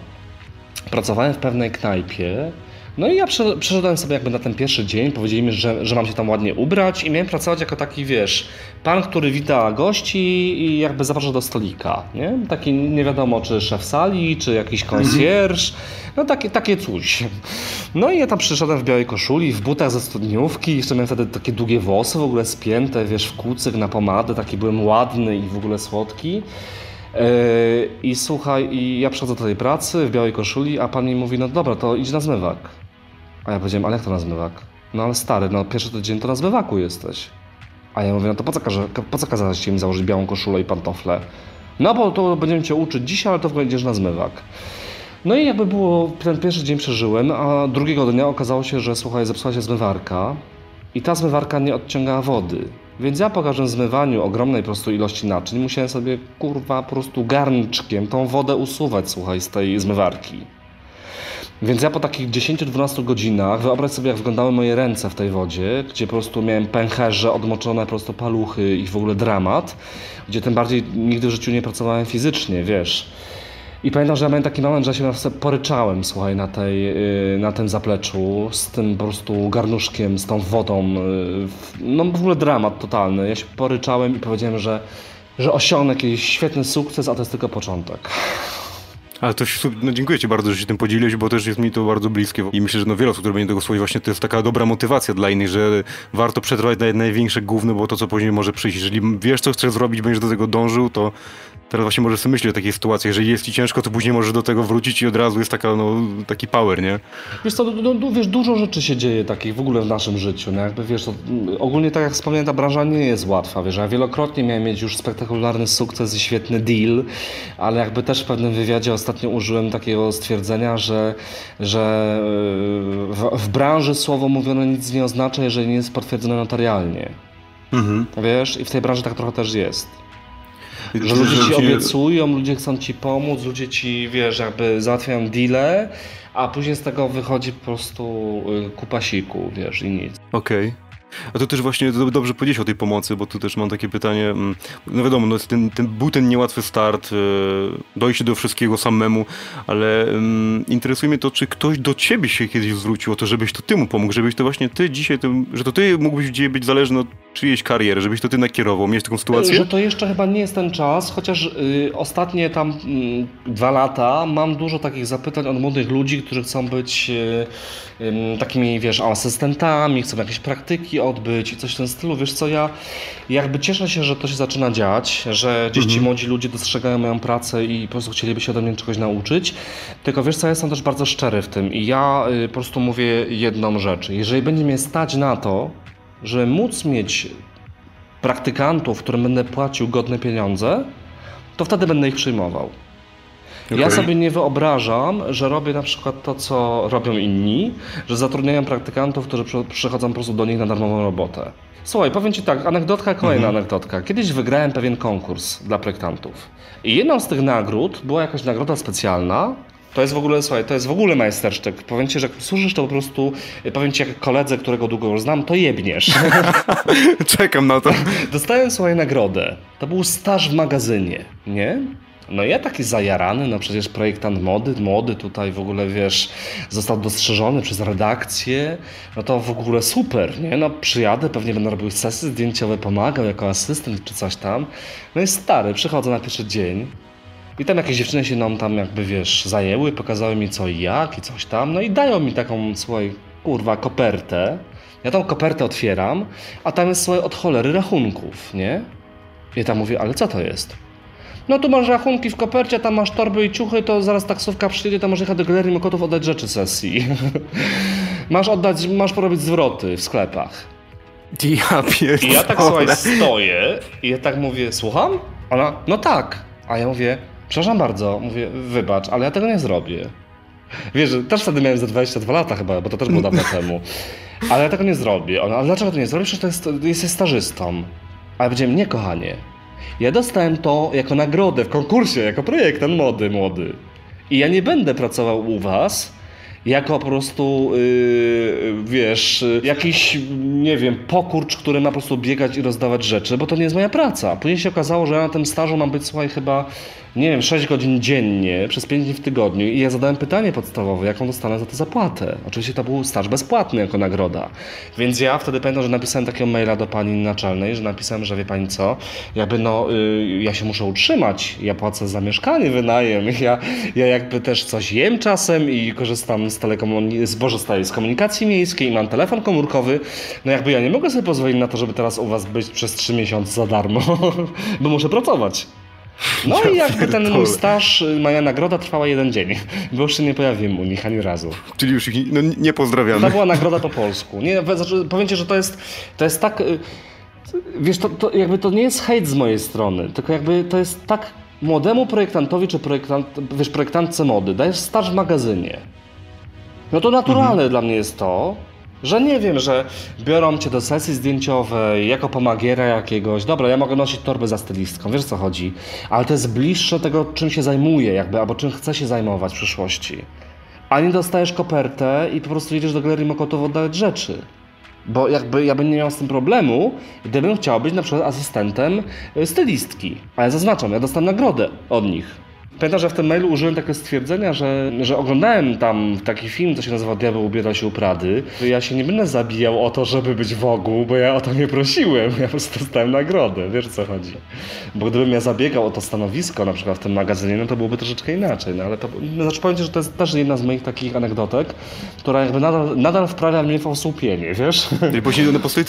Pracowałem w pewnej knajpie. No i ja prze- przeszedłem sobie jakby na ten pierwszy dzień, powiedzieli mi, że, że mam się tam ładnie ubrać i miałem pracować jako taki, wiesz, pan, który wita gości i jakby zaprasza do stolika, nie? Taki nie wiadomo, czy szef sali, czy jakiś konsjerż, no takie, takie coś. No i ja tam przyszedłem w białej koszuli, w butach ze studniówki, jeszcze miałem wtedy takie długie włosy w ogóle spięte, wiesz, w kucyk na pomadę, taki byłem ładny i w ogóle słodki. Yy, I słuchaj, i ja przychodzę do tej pracy w białej koszuli, a pan mi mówi, no dobra, to idź na zmywak. A ja powiedziałem, ale jak to na zmywak? No ale stary, no pierwszy tydzień to na zmywaku jesteś. A ja mówię, no to po co, każe, po co kazałeś mi założyć białą koszulę i pantofle? No bo to będziemy cię uczyć dzisiaj, ale to idziesz na zmywak. No i jakby było, ten pierwszy dzień przeżyłem, a drugiego dnia okazało się, że słuchaj, zepsuła się zmywarka i ta zmywarka nie odciągała wody. Więc ja po każdym zmywaniu ogromnej prostu ilości naczyń musiałem sobie kurwa po prostu garnczkiem tą wodę usuwać, słuchaj, z tej zmywarki. Więc ja po takich 10-12 godzinach, wyobraź sobie jak wyglądały moje ręce w tej wodzie, gdzie po prostu miałem pęcherze, odmoczone po prostu paluchy i w ogóle dramat, gdzie tym bardziej nigdy w życiu nie pracowałem fizycznie, wiesz. I pamiętam, że ja miałem taki moment, że się poryczałem, słuchaj, na, tej, yy, na tym zapleczu, z tym po prostu garnuszkiem, z tą wodą. w- No w ogóle dramat totalny. Ja się poryczałem i powiedziałem, że, że osiągnę jakiś świetny sukces, a to jest tylko początek. Ale to no dziękuję Ci bardzo, że się tym podzieliłeś, bo też jest mi to bardzo bliskie i myślę, że no wiele osób, które będzie tego słuchać, właśnie to jest taka dobra motywacja dla innych, że warto przetrwać na największe gówno, bo to, co później może przyjść. Jeżeli wiesz, co chcesz zrobić, będziesz do tego dążył, to teraz właśnie możesz sobie myśleć o takiej sytuacji. Jeżeli jest Ci ciężko, to później możesz do tego wrócić i od razu jest taka, no, taki power, nie? Wiesz co, no, no, wiesz, dużo rzeczy się dzieje takich w ogóle w naszym życiu, no jakby wiesz, to, mm, ogólnie tak jak wspomniałem, ta branża nie jest łatwa, wiesz, ja wielokrotnie miałem mieć już spektakularny sukces i świetny deal, ale jakby też w pewnym wywiadzie ostatnio użyłem takiego stwierdzenia, że, że yy, w, w branży słowo mówione nic nie oznacza, jeżeli nie jest potwierdzone notarialnie, Mhm. wiesz, i w tej branży tak trochę też jest. Że ludzie ci obiecują, ludzie chcą ci pomóc, ludzie ci, wiesz, jakby załatwiają deale, a później z tego wychodzi po prostu y, kupa siku, wiesz, i nic. Okej. A to też właśnie do- dobrze powiedzieć o tej pomocy, bo tu też mam takie pytanie. mm, No wiadomo, no ten, ten, był ten niełatwy start, e, dojście do wszystkiego samemu, ale mm, interesuje mnie to, czy ktoś do ciebie się kiedyś zwrócił o to, żebyś to ty mu pomógł, żebyś to właśnie ty dzisiaj, że to ty mógłbyś gdzieś być zależny od czyjejś kariery, żebyś to ty nakierował. Miałeś taką sytuację? Że to jeszcze chyba nie jest ten czas, chociaż y, ostatnie tam mm, dwa lata mam dużo takich zapytań od młodych ludzi, którzy chcą być y, takimi, wiesz, asystentami, chcą jakieś praktyki odbyć i coś w tym stylu. Wiesz co, ja jakby cieszę się, że to się zaczyna dziać, że gdzieś ci młodzi ludzie dostrzegają moją pracę i po prostu chcieliby się ode mnie czegoś nauczyć. Tylko wiesz co, ja jestem też bardzo szczery w tym i ja y, po prostu mówię jedną rzecz. Jeżeli będzie mnie stać na to, żeby móc mieć praktykantów, którym będę płacił godne pieniądze, to wtedy będę ich przyjmował. Ja Okej. sobie nie wyobrażam, że robię na przykład to, co robią inni, że zatrudniają praktykantów, którzy przy, przychodzą po prostu do nich na darmową robotę. Słuchaj, powiem Ci tak, anegdotka, kolejna anegdotka. Kiedyś wygrałem pewien konkurs dla projektantów. I jedną z tych nagród była jakaś nagroda specjalna. To jest w ogóle, słuchaj, to jest w ogóle majstersztyk. Powiem Ci, że jak służysz, to po prostu, powiem Ci jak koledze, którego długo już znam, to jebniesz. <laughs> Czekam na to. Dostałem swoją nagrodę. To był staż w magazynie, nie? No ja taki zajarany, no przecież projektant mody, młody tutaj w ogóle, wiesz, został dostrzeżony przez redakcję, no to w ogóle super, nie? No przyjadę, pewnie będę robił sesje zdjęciowe, pomagał jako asystent czy coś tam. No i stary, przychodzę na pierwszy dzień i tam jakieś dziewczyny się nam tam jakby, wiesz, zajęły, pokazały mi co i jak i coś tam, no i dają mi taką, słuchaj, kurwa, kopertę. Ja tą kopertę otwieram, a tam jest, słuchaj, od cholery rachunków, nie? I tam mówię, ale co to jest? No tu masz rachunki w kopercie, tam masz torby i ciuchy, to zaraz taksówka przyjedzie, to masz jechać do galerii Mokotów oddać rzeczy sesji. <laughs> masz oddać, masz porobić zwroty w sklepach. Ja pierdolę. I ja tak słuchaj, stoję i ja tak mówię, słucham? Ona, no tak. A ja mówię, przepraszam bardzo, mówię, wybacz, ale ja tego nie zrobię. Wiesz, że też wtedy miałem za 22 lata chyba, bo to też było dawno <laughs> temu. Ale ja tego nie zrobię. Ona, ale dlaczego to nie zrobisz? Przecież to jest, jesteś stażystą. Ale powiedziałem, nie kochanie. Ja dostałem to jako nagrodę w konkursie, jako projektant mody młody. I ja nie będę pracował u was jako po prostu, yy, wiesz, jakiś, nie wiem, pokurcz, który ma po prostu biegać i rozdawać rzeczy, bo to nie jest moja praca. Później się okazało, że ja na tym stażu mam być, słuchaj, chyba, nie wiem, 6 godzin dziennie, przez 5 dni w tygodniu i ja zadałem pytanie podstawowe, jaką dostanę za to zapłatę. Oczywiście to był staż bezpłatny jako nagroda. Więc ja wtedy pamiętam, że napisałem takiego maila do pani naczelnej, że napisałem, że wie pani co, jakby no, yy, ja się muszę utrzymać, ja płacę za mieszkanie, wynajem, <laughs> ja, ja jakby też coś jem czasem i korzystam z telekomunikacji, z, z komunikacji miejskiej, mam telefon komórkowy, no jakby ja nie mogę sobie pozwolić na to, żeby teraz u was być przez 3 miesiące za darmo, <laughs> bo muszę pracować. No i jakby ten mój staż, y, moja nagroda trwała jeden dzień, bo już się nie pojawiłem u nich ani razu. Czyli już ich no, nie pozdrawiamy. To była nagroda po polsku. Nie, znaczy, powiem ci, że to jest, to jest tak. y, Wiesz, to, to jakby to nie jest hejt z mojej strony, tylko jakby to jest tak młodemu projektantowi czy projektant, wiesz, projektantce mody, dajesz staż w magazynie. No to naturalne dla mnie jest to, że nie wiem, że biorą cię do sesji zdjęciowej jako pomagiera jakiegoś. Dobra, ja mogę nosić torbę za stylistką, wiesz co chodzi. Ale to jest bliższe tego, czym się zajmuję, jakby, albo czym chcę się zajmować w przyszłości. A nie dostajesz kopertę i po prostu jedziesz do galerii Mokotów oddać rzeczy. Bo jakby ja bym nie miał z tym problemu, gdybym chciał być na przykład asystentem y, stylistki. A ja zaznaczam, ja dostałem nagrodę od nich. Pamiętam, że w tym mailu użyłem takiego stwierdzenia, że, że oglądałem tam taki film, co się nazywa Diabeł ubiera się u Prady. Ja się nie będę zabijał o to, żeby być wokół, bo ja o to nie prosiłem. Ja po prostu dostałem nagrodę, wiesz co chodzi. Bo gdybym ja zabiegał o to stanowisko na przykład w tym magazynie, no to byłoby troszeczkę inaczej. No ale to, no, znaczy powiem ci, że to jest też jedna z moich takich anegdotek, która jakby nadal, nadal wprawia mnie w osłupienie, wiesz? I właśnie na podstawie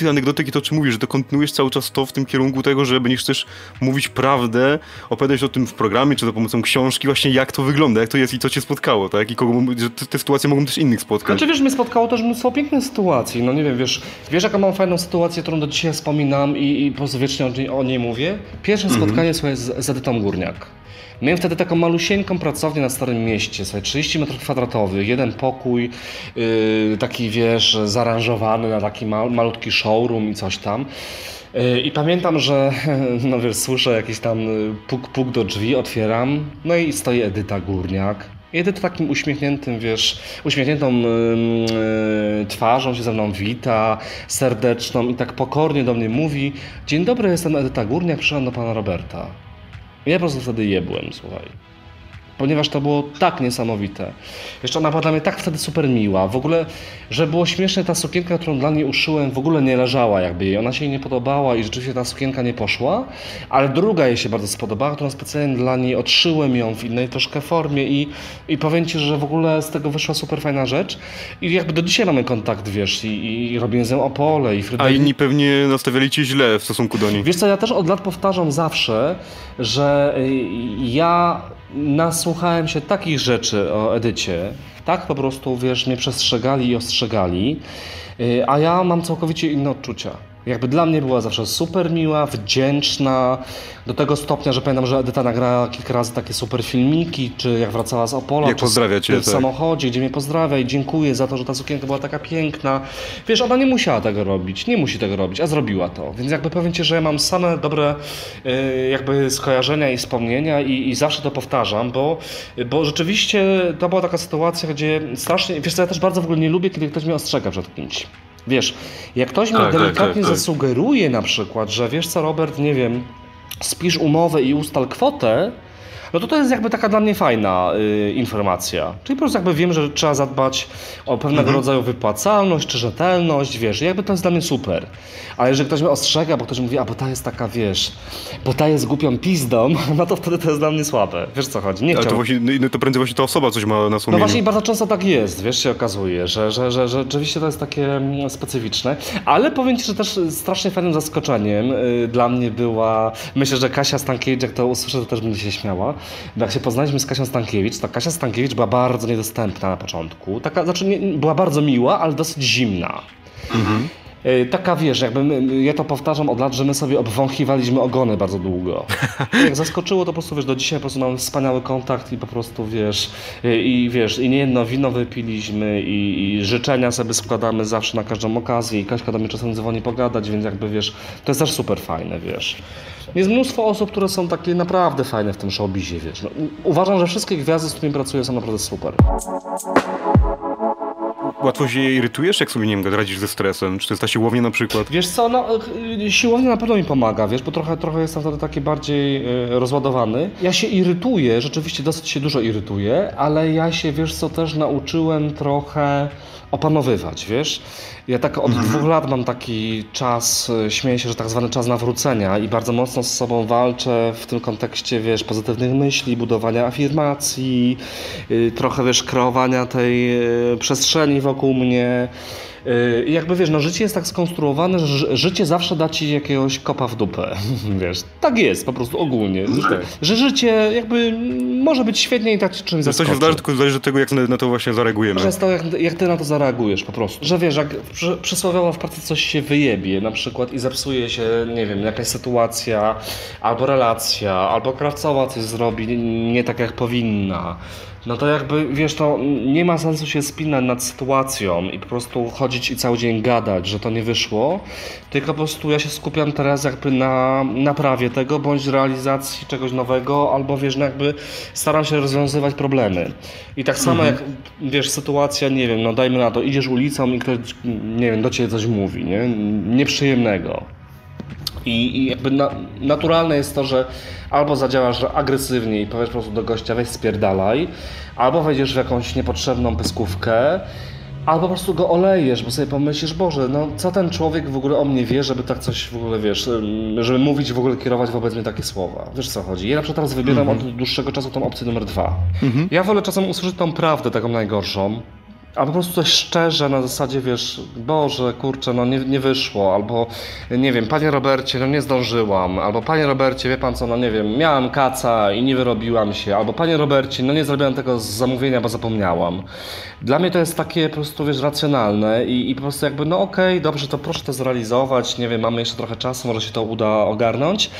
to, czy mówisz, że to kontynuujesz cały czas to w tym kierunku tego, że będziesz mówić prawdę, opowiadać o tym w programie, czy za pomocą książki, właśnie jak to wygląda, jak to jest i co cię spotkało, tak? I kogo, że te, te sytuacje mogą też innych spotkać. Znaczy wiesz, mnie spotkało też mnóstwo pięknych sytuacji, no nie wiem, wiesz, wiesz jaką mam fajną sytuację, którą do dzisiaj wspominam i, i po prostu wiecznie o, niej- o niej mówię? Pierwsze spotkanie słuchaj, z, z Edytą Górniak. Miałem wtedy taką malusieńką pracownię na Starym Mieście, słuchaj, 30 metrów kwadratowych, jeden pokój, yy, taki wiesz, zaaranżowany na taki mal, malutki showroom i coś tam. Yy, I pamiętam, że <laughs> no wiesz, słyszę jakiś tam y, puk, puk do drzwi, otwieram, no i stoi Edyta Górniak. Edyta takim uśmiechniętym, wiesz, uśmiechniętą ym, y, twarzą się ze mną wita, serdeczną i tak pokornie do mnie mówi Dzień dobry, jestem Edyta Górniak, przyszłam do pana Roberta. Ja po prostu wtedy jebłem, słuchaj. Ponieważ to było tak niesamowite. Jeszcze ona była dla mnie tak wtedy super miła. W ogóle, że było śmieszne, ta sukienka, którą dla niej uszyłem, w ogóle nie leżała jakby jej. Ona się jej nie podobała i rzeczywiście ta sukienka nie poszła, ale druga jej się bardzo spodobała, którą specjalnie dla niej odszyłem ją w innej troszkę formie i, i powiem Ci, że w ogóle z tego wyszła super fajna rzecz. I jakby do dzisiaj mamy kontakt, wiesz, i, i robimy z nią Opole i A Fryderyk. inni pewnie nastawiali cię źle w stosunku do niej. Wiesz co, ja też od lat powtarzam zawsze, że y, ja nasłuchałem się takich rzeczy o Edycie, tak po prostu, wiesz, mnie przestrzegali i ostrzegali, Y, A ja mam całkowicie inne odczucia. Jakby dla mnie była zawsze super miła, wdzięczna, do tego stopnia, że pamiętam, że Edyta nagrała kilka razy takie super filmiki, czy jak wracała z Opola, Jak czy pozdrawia cię, w, tak. samochodzie, gdzie mnie pozdrawia i dziękuję za to, że ta sukienka była taka piękna. Wiesz, ona nie musiała tego robić, nie musi tego robić, a zrobiła to. Więc jakby powiem Ci, że ja mam same dobre y, jakby skojarzenia i wspomnienia i, i zawsze to powtarzam, bo, bo rzeczywiście to była taka sytuacja, gdzie strasznie, wiesz co, ja też bardzo w ogóle nie lubię, kiedy ktoś mnie ostrzega przed kimś. Wiesz, jak ktoś mi Tak, tak, delikatnie tak, tak. zasugeruje na przykład, że wiesz co, Robert, nie wiem, spisz umowę i ustal kwotę, no to to jest jakby taka dla mnie fajna y, informacja. Czyli po prostu jakby wiem, że trzeba zadbać o pewnego Mhm. rodzaju wypłacalność czy rzetelność, wiesz, jakby to jest dla mnie super. Ale jeżeli ktoś mnie ostrzega, bo ktoś mówi, a bo ta jest taka, wiesz, bo ta jest głupią pizdą, <laughs> no to wtedy to jest dla mnie słabe. Wiesz co chodzi? Nie Ale to, właśnie, no to prędzej właśnie ta osoba coś ma na No sumieniu. właśnie i bardzo często tak jest, wiesz, się okazuje, że, że, że, że rzeczywiście to jest takie mm, specyficzne, ale powiem Ci, że też strasznie fajnym zaskoczeniem y, dla mnie była, myślę, że Kasia Stankiewicz, jak to usłyszę, to też będzie się śmiała, jak się poznaliśmy z Kasią Stankiewicz, to Kasia Stankiewicz była bardzo niedostępna na początku, taka, znaczy nie, była bardzo miła, ale dosyć zimna. Y, Taka wiesz, jakby my, ja to powtarzam od lat, że my sobie obwąchiwaliśmy ogony bardzo długo. <laughs> Jak zaskoczyło, to po prostu wiesz, do dzisiaj po prostu mamy wspaniały kontakt i po prostu wiesz, y, i wiesz, i nie jedno wino wypiliśmy i, i życzenia sobie składamy zawsze na każdą okazję i Kaśka do mnie czasem dzwoni pogadać, więc jakby wiesz, to jest też super fajne, wiesz. Jest mnóstwo osób, które są takie naprawdę fajne w tym showbizie, wiesz. No, uważam, że wszystkie gwiazdy, z którymi pracuję są naprawdę super. Łatwo się irytujesz, jak sobie, nie wiem, radzisz ze stresem? Czy to jest ta siłownia na przykład? Wiesz co, no y, siłownia na pewno mi pomaga, wiesz, bo trochę, trochę jestem wtedy taki bardziej y, rozładowany. Ja się irytuję, rzeczywiście dosyć się dużo irytuję, ale ja się, wiesz co, też nauczyłem trochę opanowywać, wiesz. Ja tak od dwóch lat mam taki czas, y, śmieję się, że tak zwany czas nawrócenia i bardzo mocno z sobą walczę w tym kontekście, wiesz, pozytywnych myśli, budowania afirmacji, y, trochę, wiesz, kreowania tej y, przestrzeni wokół mnie. Y, I jakby wiesz, no życie jest tak skonstruowane, że ży- życie zawsze da ci jakiegoś kopa w dupę. <laughs> Wiesz, tak jest po prostu ogólnie. tak. Że życie jakby może być świetnie i tak czymś To się zaskoczy. zdarzy, tylko zależy od tego, jak na, to właśnie zareagujemy. Że jest to, jak, jak ty na to zareagujesz po prostu. Że wiesz, jak przy, przysłowiowo w pracy coś się wyjebie na przykład i zepsuje się, nie wiem, jakaś sytuacja, albo relacja, albo krawcowa coś zrobi nie tak jak powinna. No to jakby, wiesz, to nie ma sensu się spinać nad sytuacją i po prostu chodzić i cały dzień gadać, że to nie wyszło, tylko po prostu ja się skupiam teraz jakby na naprawie tego, bądź realizacji czegoś nowego, albo wiesz, no jakby staram się rozwiązywać problemy. I tak samo jak, wiesz, sytuacja, nie wiem, no dajmy na to, idziesz ulicą i ktoś, nie wiem, do ciebie coś mówi, nie? Nieprzyjemnego. I, I jakby na, naturalne jest to, że albo zadziałasz agresywnie i powiesz po prostu do gościa weź spierdalaj, albo wejdziesz w jakąś niepotrzebną pyskówkę, albo po prostu go olejesz, bo sobie pomyślisz, Boże, no co ten człowiek w ogóle o mnie wie, żeby tak coś w ogóle, wiesz, żeby mówić, w ogóle kierować wobec mnie takie słowa. Wiesz co chodzi? Ja na przykład teraz wybieram od dłuższego czasu tą opcję numer dwa. Ja wolę czasem usłyszeć tą prawdę, taką najgorszą, a po prostu coś szczerze na zasadzie, wiesz, Boże, kurczę, no nie, nie wyszło, albo nie wiem, Panie Robercie, no nie zdążyłam, albo Panie Robercie, wie Pan co, no nie wiem, miałam kaca i nie wyrobiłam się, albo Panie Robercie, no nie zrobiłam tego z zamówienia, bo zapomniałam. Dla mnie to jest takie po prostu, wiesz, racjonalne i, i po prostu jakby, no okej, dobrze, to proszę to zrealizować, nie wiem, mamy jeszcze trochę czasu, może się to uda ogarnąć,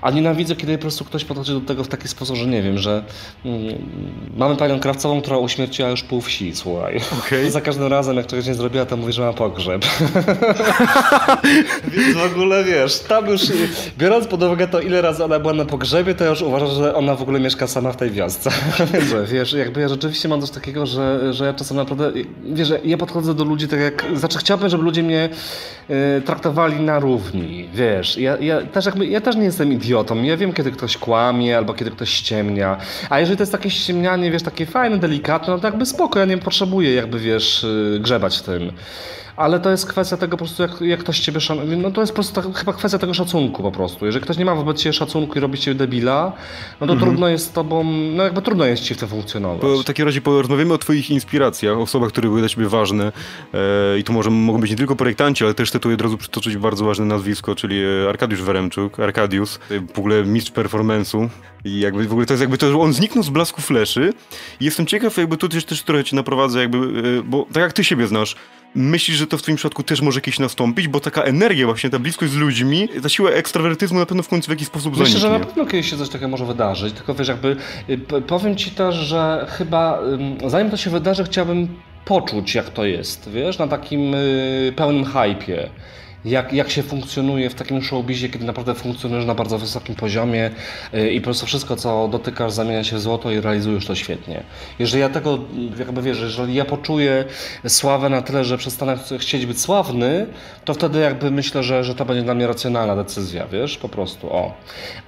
a nienawidzę, kiedy po prostu ktoś podchodzi do tego w taki sposób, że nie wiem, że mm, mamy Panią Krawcową, która uśmierciła już pół wsi, słuchaj. Okej. Za każdym razem, jak czegoś nie zrobiła, to mówi, że ma pogrzeb. <laughs> Więc w ogóle wiesz, tam już biorąc pod uwagę to, ile razy ona była na pogrzebie, to ja już uważam, że ona w ogóle mieszka sama w tej wiosce. <laughs> Więc wiesz, jakby ja rzeczywiście mam coś takiego, że, że ja czasem naprawdę, wiesz, ja podchodzę do ludzi tak jak, znaczy chciałbym, żeby ludzie mnie e, traktowali na równi, wiesz. Ja, ja, też jakby, ja też nie jestem idiotą, ja wiem, kiedy ktoś kłamie, albo kiedy ktoś ściemnia, a jeżeli to jest takie ściemnianie, wiesz, takie fajne, delikatne, no to jakby spoko, ja nie potrzebuję jakby, wiesz, grzebać w tym. Ale to jest kwestia tego po prostu, jak, jak ktoś ciebie szanuje. No to jest po prostu tak, chyba kwestia tego szacunku po prostu. Jeżeli ktoś nie ma wobec ciebie szacunku i robi ciebie debila, no to trudno jest z tobą, no jakby trudno jest ci w tym funkcjonować. Bo w takim razie porozmawiamy o twoich inspiracjach, osobach, które były dla ciebie ważne. E, I tu może mogą być nie tylko projektanci, ale też chcę tu od razu przytoczyć bardzo ważne nazwisko, czyli e, Arkadiusz Weremczuk, Arkadius, e, w ogóle mistrz performance'u. I jakby w ogóle to jest jakby to, że on zniknął z blasku fleszy. I jestem ciekaw, jakby tu też, też trochę cię naprowadzę, jakby, e, bo tak jak ty siebie znasz, myślisz, że to w twoim przypadku też może kiedyś nastąpić? Bo taka energia właśnie, ta bliskość z ludźmi, ta siła ekstrawertyzmu na pewno w końcu w jakiś sposób Myślę, zaniknie. że na pewno kiedyś się coś takiego może wydarzyć, tylko wiesz, jakby y, powiem ci też, że chyba zanim to się wydarzy, chciałbym poczuć, jak to jest, wiesz, na takim y, pełnym hypie. Jak, jak się funkcjonuje w takim showbizie, kiedy naprawdę funkcjonujesz na bardzo wysokim poziomie y, i po prostu wszystko, co dotykasz, zamienia się w złoto i realizujesz to świetnie. Jeżeli ja tego, jakby wiesz, jeżeli ja poczuję sławę na tyle, że przestanę ch- chcieć być sławny, to wtedy jakby myślę, że, że to będzie dla mnie racjonalna decyzja, wiesz, po prostu, o.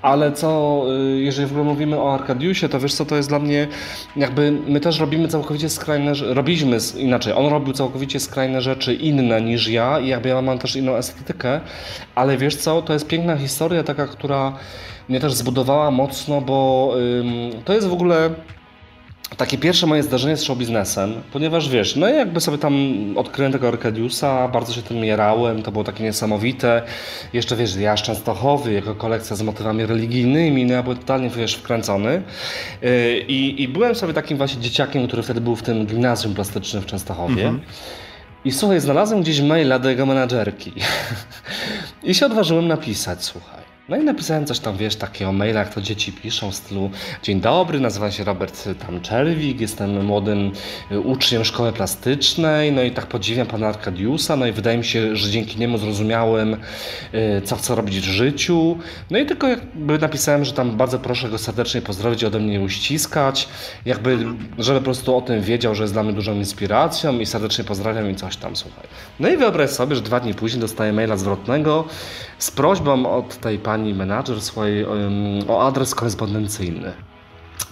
Ale co, y, jeżeli w ogóle mówimy o Arkadiusie, to wiesz co, to jest dla mnie, jakby my też robimy całkowicie skrajne, robiliśmy inaczej, on robił całkowicie skrajne rzeczy inne niż ja i jakby ja mam też inną estetykę, ale wiesz co, to jest piękna historia taka, która mnie też zbudowała mocno, bo ym, to jest w ogóle takie pierwsze moje zdarzenie z showbiznesem, ponieważ wiesz, no jakby sobie tam odkryłem tego Arkadiusa, bardzo się tym jarałem, to było takie niesamowite. Jeszcze wiesz, ja Częstochowy, jego kolekcja z motywami religijnymi, no ja byłem totalnie wiesz, wkręcony. Yy, I, byłem sobie takim właśnie dzieciakiem, który wtedy był w tym gimnazjum plastycznym w Częstochowie. I słuchaj, znalazłem gdzieś maila do jego menadżerki. <laughs> I się odważyłem napisać, słuchaj. No i napisałem coś tam, wiesz, takiego maila, jak to dzieci piszą w stylu Dzień dobry, nazywam się Robert y, tam Czerwik, jestem młodym y, uczniem szkoły plastycznej, no i tak podziwiam pana Arkadiusa, no i wydaje mi się, że dzięki niemu zrozumiałem, y, co chcę robić w życiu. No i tylko jakby napisałem, że tam bardzo proszę go serdecznie pozdrowić, ode mnie uściskać, jakby, żeby po prostu o tym wiedział, że jest dla mnie dużą inspiracją i serdecznie pozdrawiam i coś tam, słuchaj. No i wyobraź sobie, że dwa dni później dostaję maila zwrotnego z prośbą od tej pani menadżer swojej o adres korespondencyjny.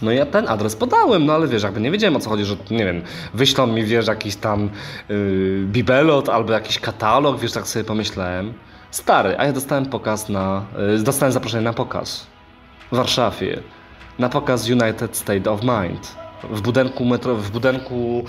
No ja ten adres podałem, no ale wiesz, jakby nie wiedziałem o co chodzi, że nie wiem, wyślą mi, wiesz, jakiś tam yy, bibelot albo jakiś katalog, wiesz, tak sobie pomyślałem. Stary, a ja dostałem pokaz na, yy, dostałem zaproszenie na pokaz w Warszawie, na pokaz United State of Mind. W budynku, metro, w budynku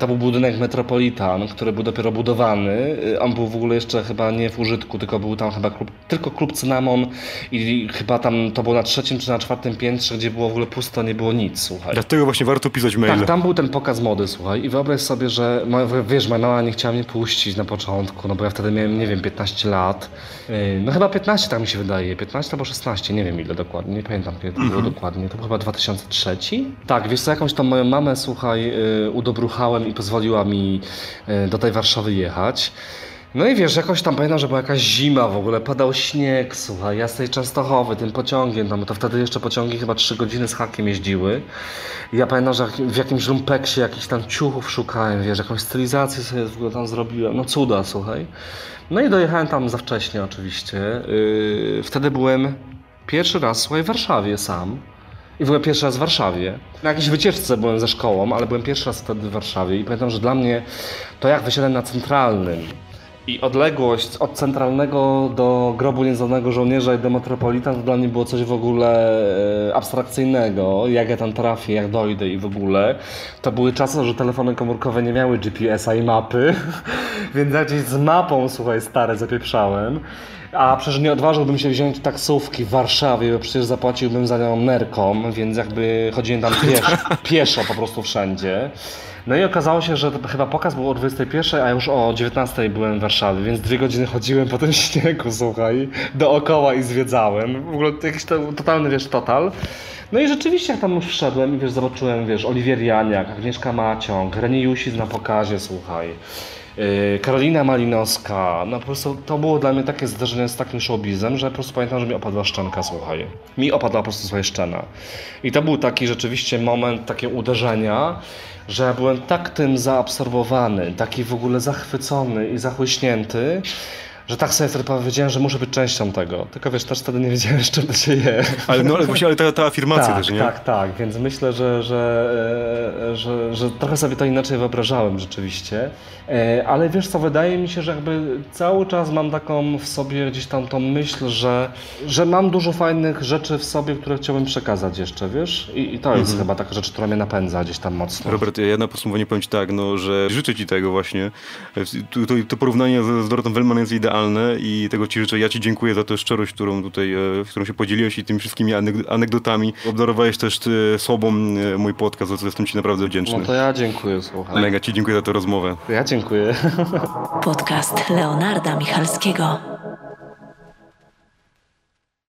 to był budynek Metropolitan, który był dopiero budowany. Y, On był w ogóle jeszcze chyba nie w użytku, tylko był tam chyba klub, tylko klub Cynamon i chyba tam to było na trzecim czy na czwartym piętrze, gdzie było w ogóle pusto, nie było nic, słuchaj. Dlatego właśnie warto pisać maile. Tak, tam był ten pokaz mody, słuchaj, i wyobraź sobie, że moja, wiesz, moja mama nie chciała mnie puścić na początku, no bo ja wtedy miałem, nie wiem, 15 lat. Yy, No chyba 15 tak mi się wydaje, 15 albo 16, nie wiem ile dokładnie, nie pamiętam kiedy to było dokładnie, to był chyba 2003? Tak, wiesz co, jakąś tam moją mamę, słuchaj, yy, udobruchałem i pozwoliła mi yy, do tej Warszawy jechać. No i wiesz, jakoś tam pamiętam, że była jakaś zima w ogóle, padał śnieg, słuchaj, ja z tej Częstochowy, tym pociągiem, tam, to wtedy jeszcze pociągi chyba 3 godziny z hakiem jeździły. I ja pamiętam, że w jakimś lumpeksie jakichś tam ciuchów szukałem, wiesz, jakąś stylizację sobie w ogóle tam zrobiłem, no cuda, słuchaj. No i dojechałem tam za wcześnie oczywiście. Yy, wtedy byłem pierwszy raz, słuchaj, w Warszawie sam. I w ogóle pierwszy raz w Warszawie. Na jakiejś wycieczce byłem ze szkołą, ale byłem pierwszy raz wtedy w Warszawie i pamiętam, że dla mnie to jak wysiadłem na centralnym i odległość od centralnego do grobu nieznanego żołnierza i do Metropolitan to dla mnie było coś w ogóle e, abstrakcyjnego. Jak ja tam trafię, jak dojdę i w ogóle. To były czasy, że telefony komórkowe nie miały GPS-a i mapy, <laughs> więc gdzieś z mapą, słuchaj, stare zapieprzałem. A przecież nie odważyłbym się wziąć taksówki w Warszawie, bo przecież zapłaciłbym za nią nerką, więc jakby chodziłem tam pieszo, <laughs> pieszo po prostu wszędzie. No i okazało się, że to chyba pokaz był o 21, a już o 19 byłem w Warszawie, więc dwie godziny chodziłem po tym <laughs> śniegu, słuchaj, dookoła i zwiedzałem. W ogóle jakiś to, totalny, wiesz, total. No i rzeczywiście jak tam już wszedłem i wiesz, zobaczyłem, wiesz, Oliwier Janiak, Agnieszka Maciąg, Reni Jusis na pokazie, słuchaj. Yy, Karolina Malinowska, no po prostu to było dla mnie takie zdarzenie z takim showbizem, że po prostu pamiętam, że mi opadła szczęka, słuchaj. Mi opadła po prostu swoja szczena. I to był taki rzeczywiście moment, takie uderzenia, że ja byłem tak tym zaabsorbowany, taki w ogóle zachwycony i zachłyśnięty, że tak sobie wtedy powiedziałem, że muszę być częścią tego. Tylko wiesz, też wtedy nie wiedziałem, z czym to się je. Ale, no, ale właśnie ale ta, ta afirmacja tak, też, nie? Tak, tak, więc myślę, że, że, e, że, że trochę sobie to inaczej wyobrażałem rzeczywiście. E, Ale wiesz co, wydaje mi się, że jakby cały czas mam taką w sobie gdzieś tam tą myśl, że, że mam dużo fajnych rzeczy w sobie, które chciałbym przekazać jeszcze, wiesz? I, i to jest chyba taka rzecz, która mnie napędza gdzieś tam mocno. Robert, ja na podsumowanie powiem Ci tak, no, że życzę Ci tego właśnie. To, to, porównanie z, z Dorotą Wellman jest idealne. Idealne i tego ci życzę. Ja ci dziękuję za tę szczerość, którą tutaj, e, którą się podzieliłeś i tymi wszystkimi anegdotami. Obdarowałeś też e, sobą e, mój podcast, za co jestem ci naprawdę wdzięczny. No to ja dziękuję, słuchaj. Mega ci dziękuję za tę rozmowę. Ja dziękuję. Podcast Leonarda Michalskiego.